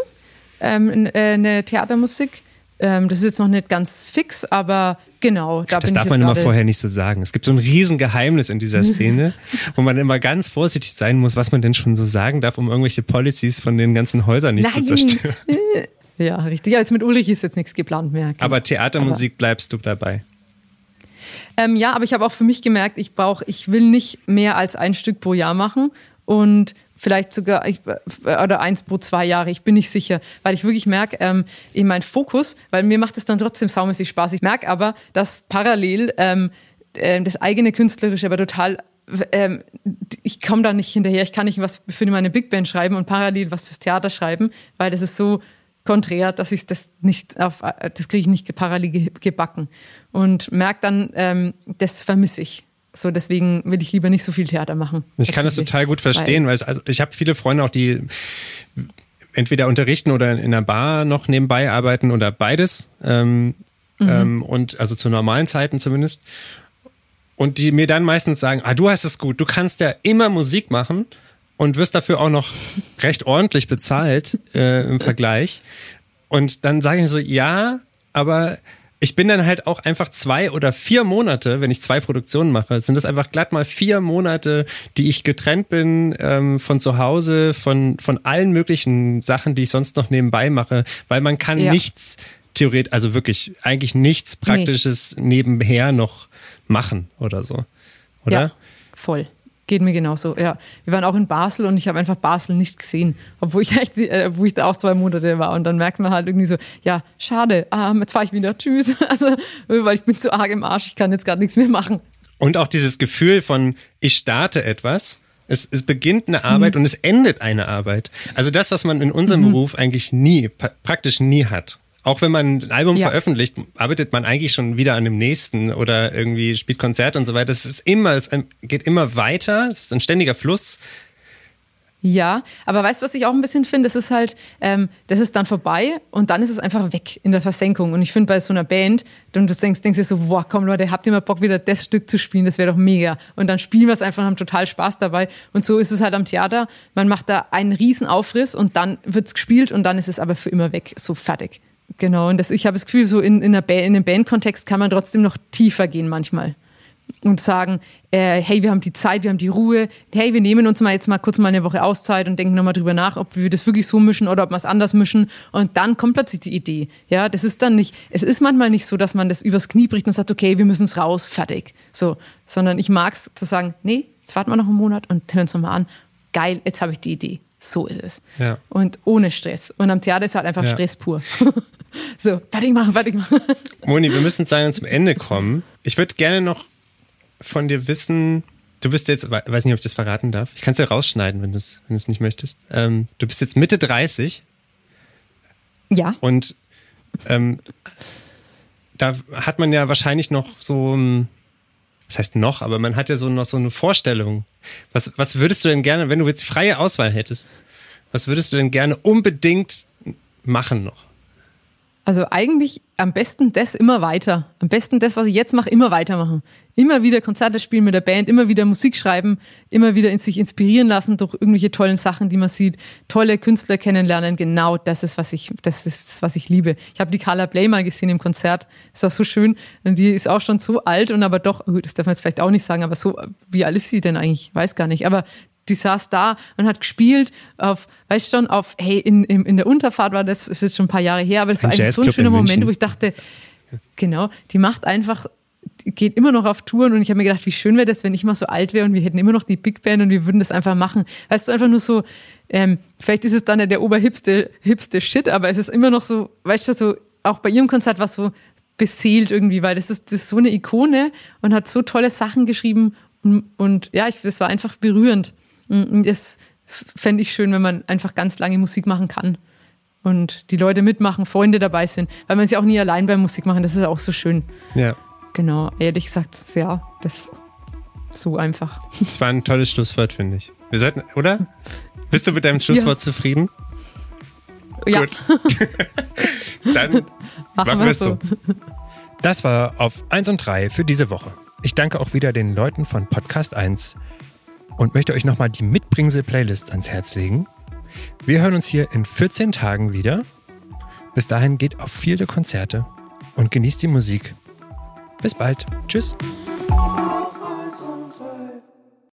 ähm, in, äh, eine Theatermusik Ähm, das ist jetzt noch nicht ganz fix, aber genau, da das bin darf ich man immer vorher nicht so sagen. Es gibt so ein Riesengeheimnis in dieser Szene, wo man immer ganz vorsichtig sein muss, was man denn schon so sagen darf, um irgendwelche Policies von den ganzen Häusern nicht Nein. zu zerstören. Ja, richtig. Ja, jetzt mit Ulrich ist jetzt nichts geplant mehr. Aber Theatermusik aber. bleibst du dabei? Ähm, ja, aber ich habe auch für mich gemerkt, ich brauche, ich will nicht mehr als ein Stück pro Jahr machen und vielleicht sogar ich, oder eins pro zwei Jahre, ich bin nicht sicher, weil ich wirklich merke, ähm, in mein Fokus, weil mir macht es dann trotzdem saumäßig Spaß. Ich merke aber, dass parallel ähm, äh, das eigene Künstlerische aber total ähm, ich komme da nicht hinterher. Ich kann nicht was für meine Big Band schreiben und parallel was fürs Theater schreiben, weil das ist so konträr, dass ich das nicht auf, das kriege ich nicht parallel gebacken. Und merke dann, ähm, das vermisse ich. So, deswegen will ich lieber nicht so viel Theater machen. Ich kann das total gut verstehen, weil, weil also ich habe viele Freunde auch, die entweder unterrichten oder in einer Bar noch nebenbei arbeiten oder beides. Ähm, mhm. ähm, und also zu normalen Zeiten zumindest. Und die mir dann meistens sagen, ah, du hast es gut, du kannst ja immer Musik machen und wirst dafür auch noch recht ordentlich bezahlt äh, im Vergleich. Und dann sage ich so, ja, aber ich bin dann halt auch einfach zwei oder vier Monate, wenn ich zwei Produktionen mache, sind das einfach glatt mal vier Monate, die ich getrennt bin ähm, von zu Hause, von, von allen möglichen Sachen, die ich sonst noch nebenbei mache, weil man kann ja. nichts theoretisch, also wirklich eigentlich nichts Praktisches nee. nebenher noch machen oder so. Oder? Ja, voll. Geht mir genauso, ja. Wir waren auch in Basel und ich habe einfach Basel nicht gesehen, obwohl ich, echt, äh, wo ich da auch zwei Monate war. Und dann merkt man halt irgendwie so, ja, schade, ah, jetzt fahre ich wieder, tschüss. Also, weil ich bin zu arg im Arsch, ich kann jetzt gerade nichts mehr machen. Und auch dieses Gefühl von, ich starte etwas, es, es beginnt eine Arbeit mhm. und es endet eine Arbeit. Also das, was man in unserem mhm. Beruf eigentlich nie, praktisch nie hat auch wenn man ein Album ja. veröffentlicht, arbeitet man eigentlich schon wieder an dem nächsten oder irgendwie spielt Konzerte und so weiter. Es ist immer, es geht immer weiter, es ist ein ständiger Fluss. Ja, aber weißt du, was ich auch ein bisschen finde? Das ist halt, ähm, das ist dann vorbei und dann ist es einfach weg in der Versenkung. Und ich finde bei so einer Band, und du denkst, denkst dir so, boah, komm Leute, habt ihr mal Bock, wieder das Stück zu spielen? Das wäre doch mega. Und dann spielen wir es einfach und haben total Spaß dabei. Und so ist es halt am Theater. Man macht da einen riesen Aufriss und dann wird's gespielt und dann ist es aber für immer weg, so fertig. Genau, und das, ich habe das Gefühl, so in, in, in einem Bandkontext kann man trotzdem noch tiefer gehen manchmal und sagen, äh, hey, wir haben die Zeit, wir haben die Ruhe, hey, wir nehmen uns mal jetzt mal kurz mal eine Woche Auszeit und denken nochmal drüber nach, ob wir das wirklich so mischen oder ob wir es anders mischen und dann kommt plötzlich die Idee. Ja, das ist dann nicht, es ist manchmal nicht so, dass man das übers Knie bricht und sagt, okay, wir müssen es raus, fertig. So, sondern ich mag es zu sagen, nee, jetzt warten wir noch einen Monat und hören es nochmal an. Geil, jetzt habe ich die Idee. So ist es. Ja. Und ohne Stress. Und am Theater ist halt einfach ja. Stress pur. so, fertig machen, fertig machen. Moni, wir müssen leider zum Ende kommen. Ich würde gerne noch von dir wissen, du bist jetzt, weiß nicht, ob ich das verraten darf. Ich kann es ja rausschneiden, wenn du es wenn nicht möchtest. Ähm, du bist jetzt Mitte 30. Ja. Und ähm, da hat man ja wahrscheinlich noch so, was heißt noch, aber man hat ja so noch so eine Vorstellung. Was, was würdest du denn gerne, wenn du jetzt freie Auswahl hättest, was würdest du denn gerne unbedingt machen noch? Also eigentlich am besten das immer weiter. Am besten das, was ich jetzt mache, immer weitermachen. Immer wieder Konzerte spielen mit der Band, immer wieder Musik schreiben, immer wieder in sich inspirieren lassen durch irgendwelche tollen Sachen, die man sieht, tolle Künstler kennenlernen. Genau das ist, was ich, das ist, was ich liebe. Ich habe die Carla Bley mal gesehen im Konzert. Es war so schön. Und die ist auch schon so alt und aber doch, das darf man jetzt vielleicht auch nicht sagen, aber so, wie alt ist sie denn eigentlich? Ich weiß gar nicht. Aber die saß da und hat gespielt auf, weißt schon, auf, hey, in, in, in der Unterfahrt war das, ist jetzt schon ein paar Jahre her, aber es war eigentlich so ein schöner Moment, wo ich dachte, genau, die macht einfach, die geht immer noch auf Touren und ich habe mir gedacht, wie schön wäre das, wenn ich mal so alt wäre und wir hätten immer noch die Big Band und wir würden das einfach machen. Weißt du, einfach nur so, ähm, vielleicht ist es dann ja der oberhipste hipste Shit, aber es ist immer noch so, weißt du, so, auch bei ihrem Konzert war es so beseelt irgendwie, weil das ist, das ist so eine Ikone und hat so tolle Sachen geschrieben und, und ja, ich, es war einfach berührend. Mm, das fände ich schön, wenn man einfach ganz lange Musik machen kann und die Leute mitmachen, Freunde dabei sind, weil man sie auch nie allein beim Musik machen, das ist auch so schön. Ja. Genau, ehrlich gesagt, ja, das so einfach. Das war ein tolles Schlusswort, finde ich. Wir sollten, oder? Bist du mit deinem Schlusswort ja. zufrieden? Ja. Gut. Dann machen, machen wir es so. Das war auf 1 und 3 für diese Woche. Ich danke auch wieder den Leuten von Podcast 1 und möchte euch nochmal die Mitbringsel-Playlist ans Herz legen. Wir hören uns hier in 14 Tagen wieder. Bis dahin geht auf viele Konzerte und genießt die Musik. Bis bald. Tschüss.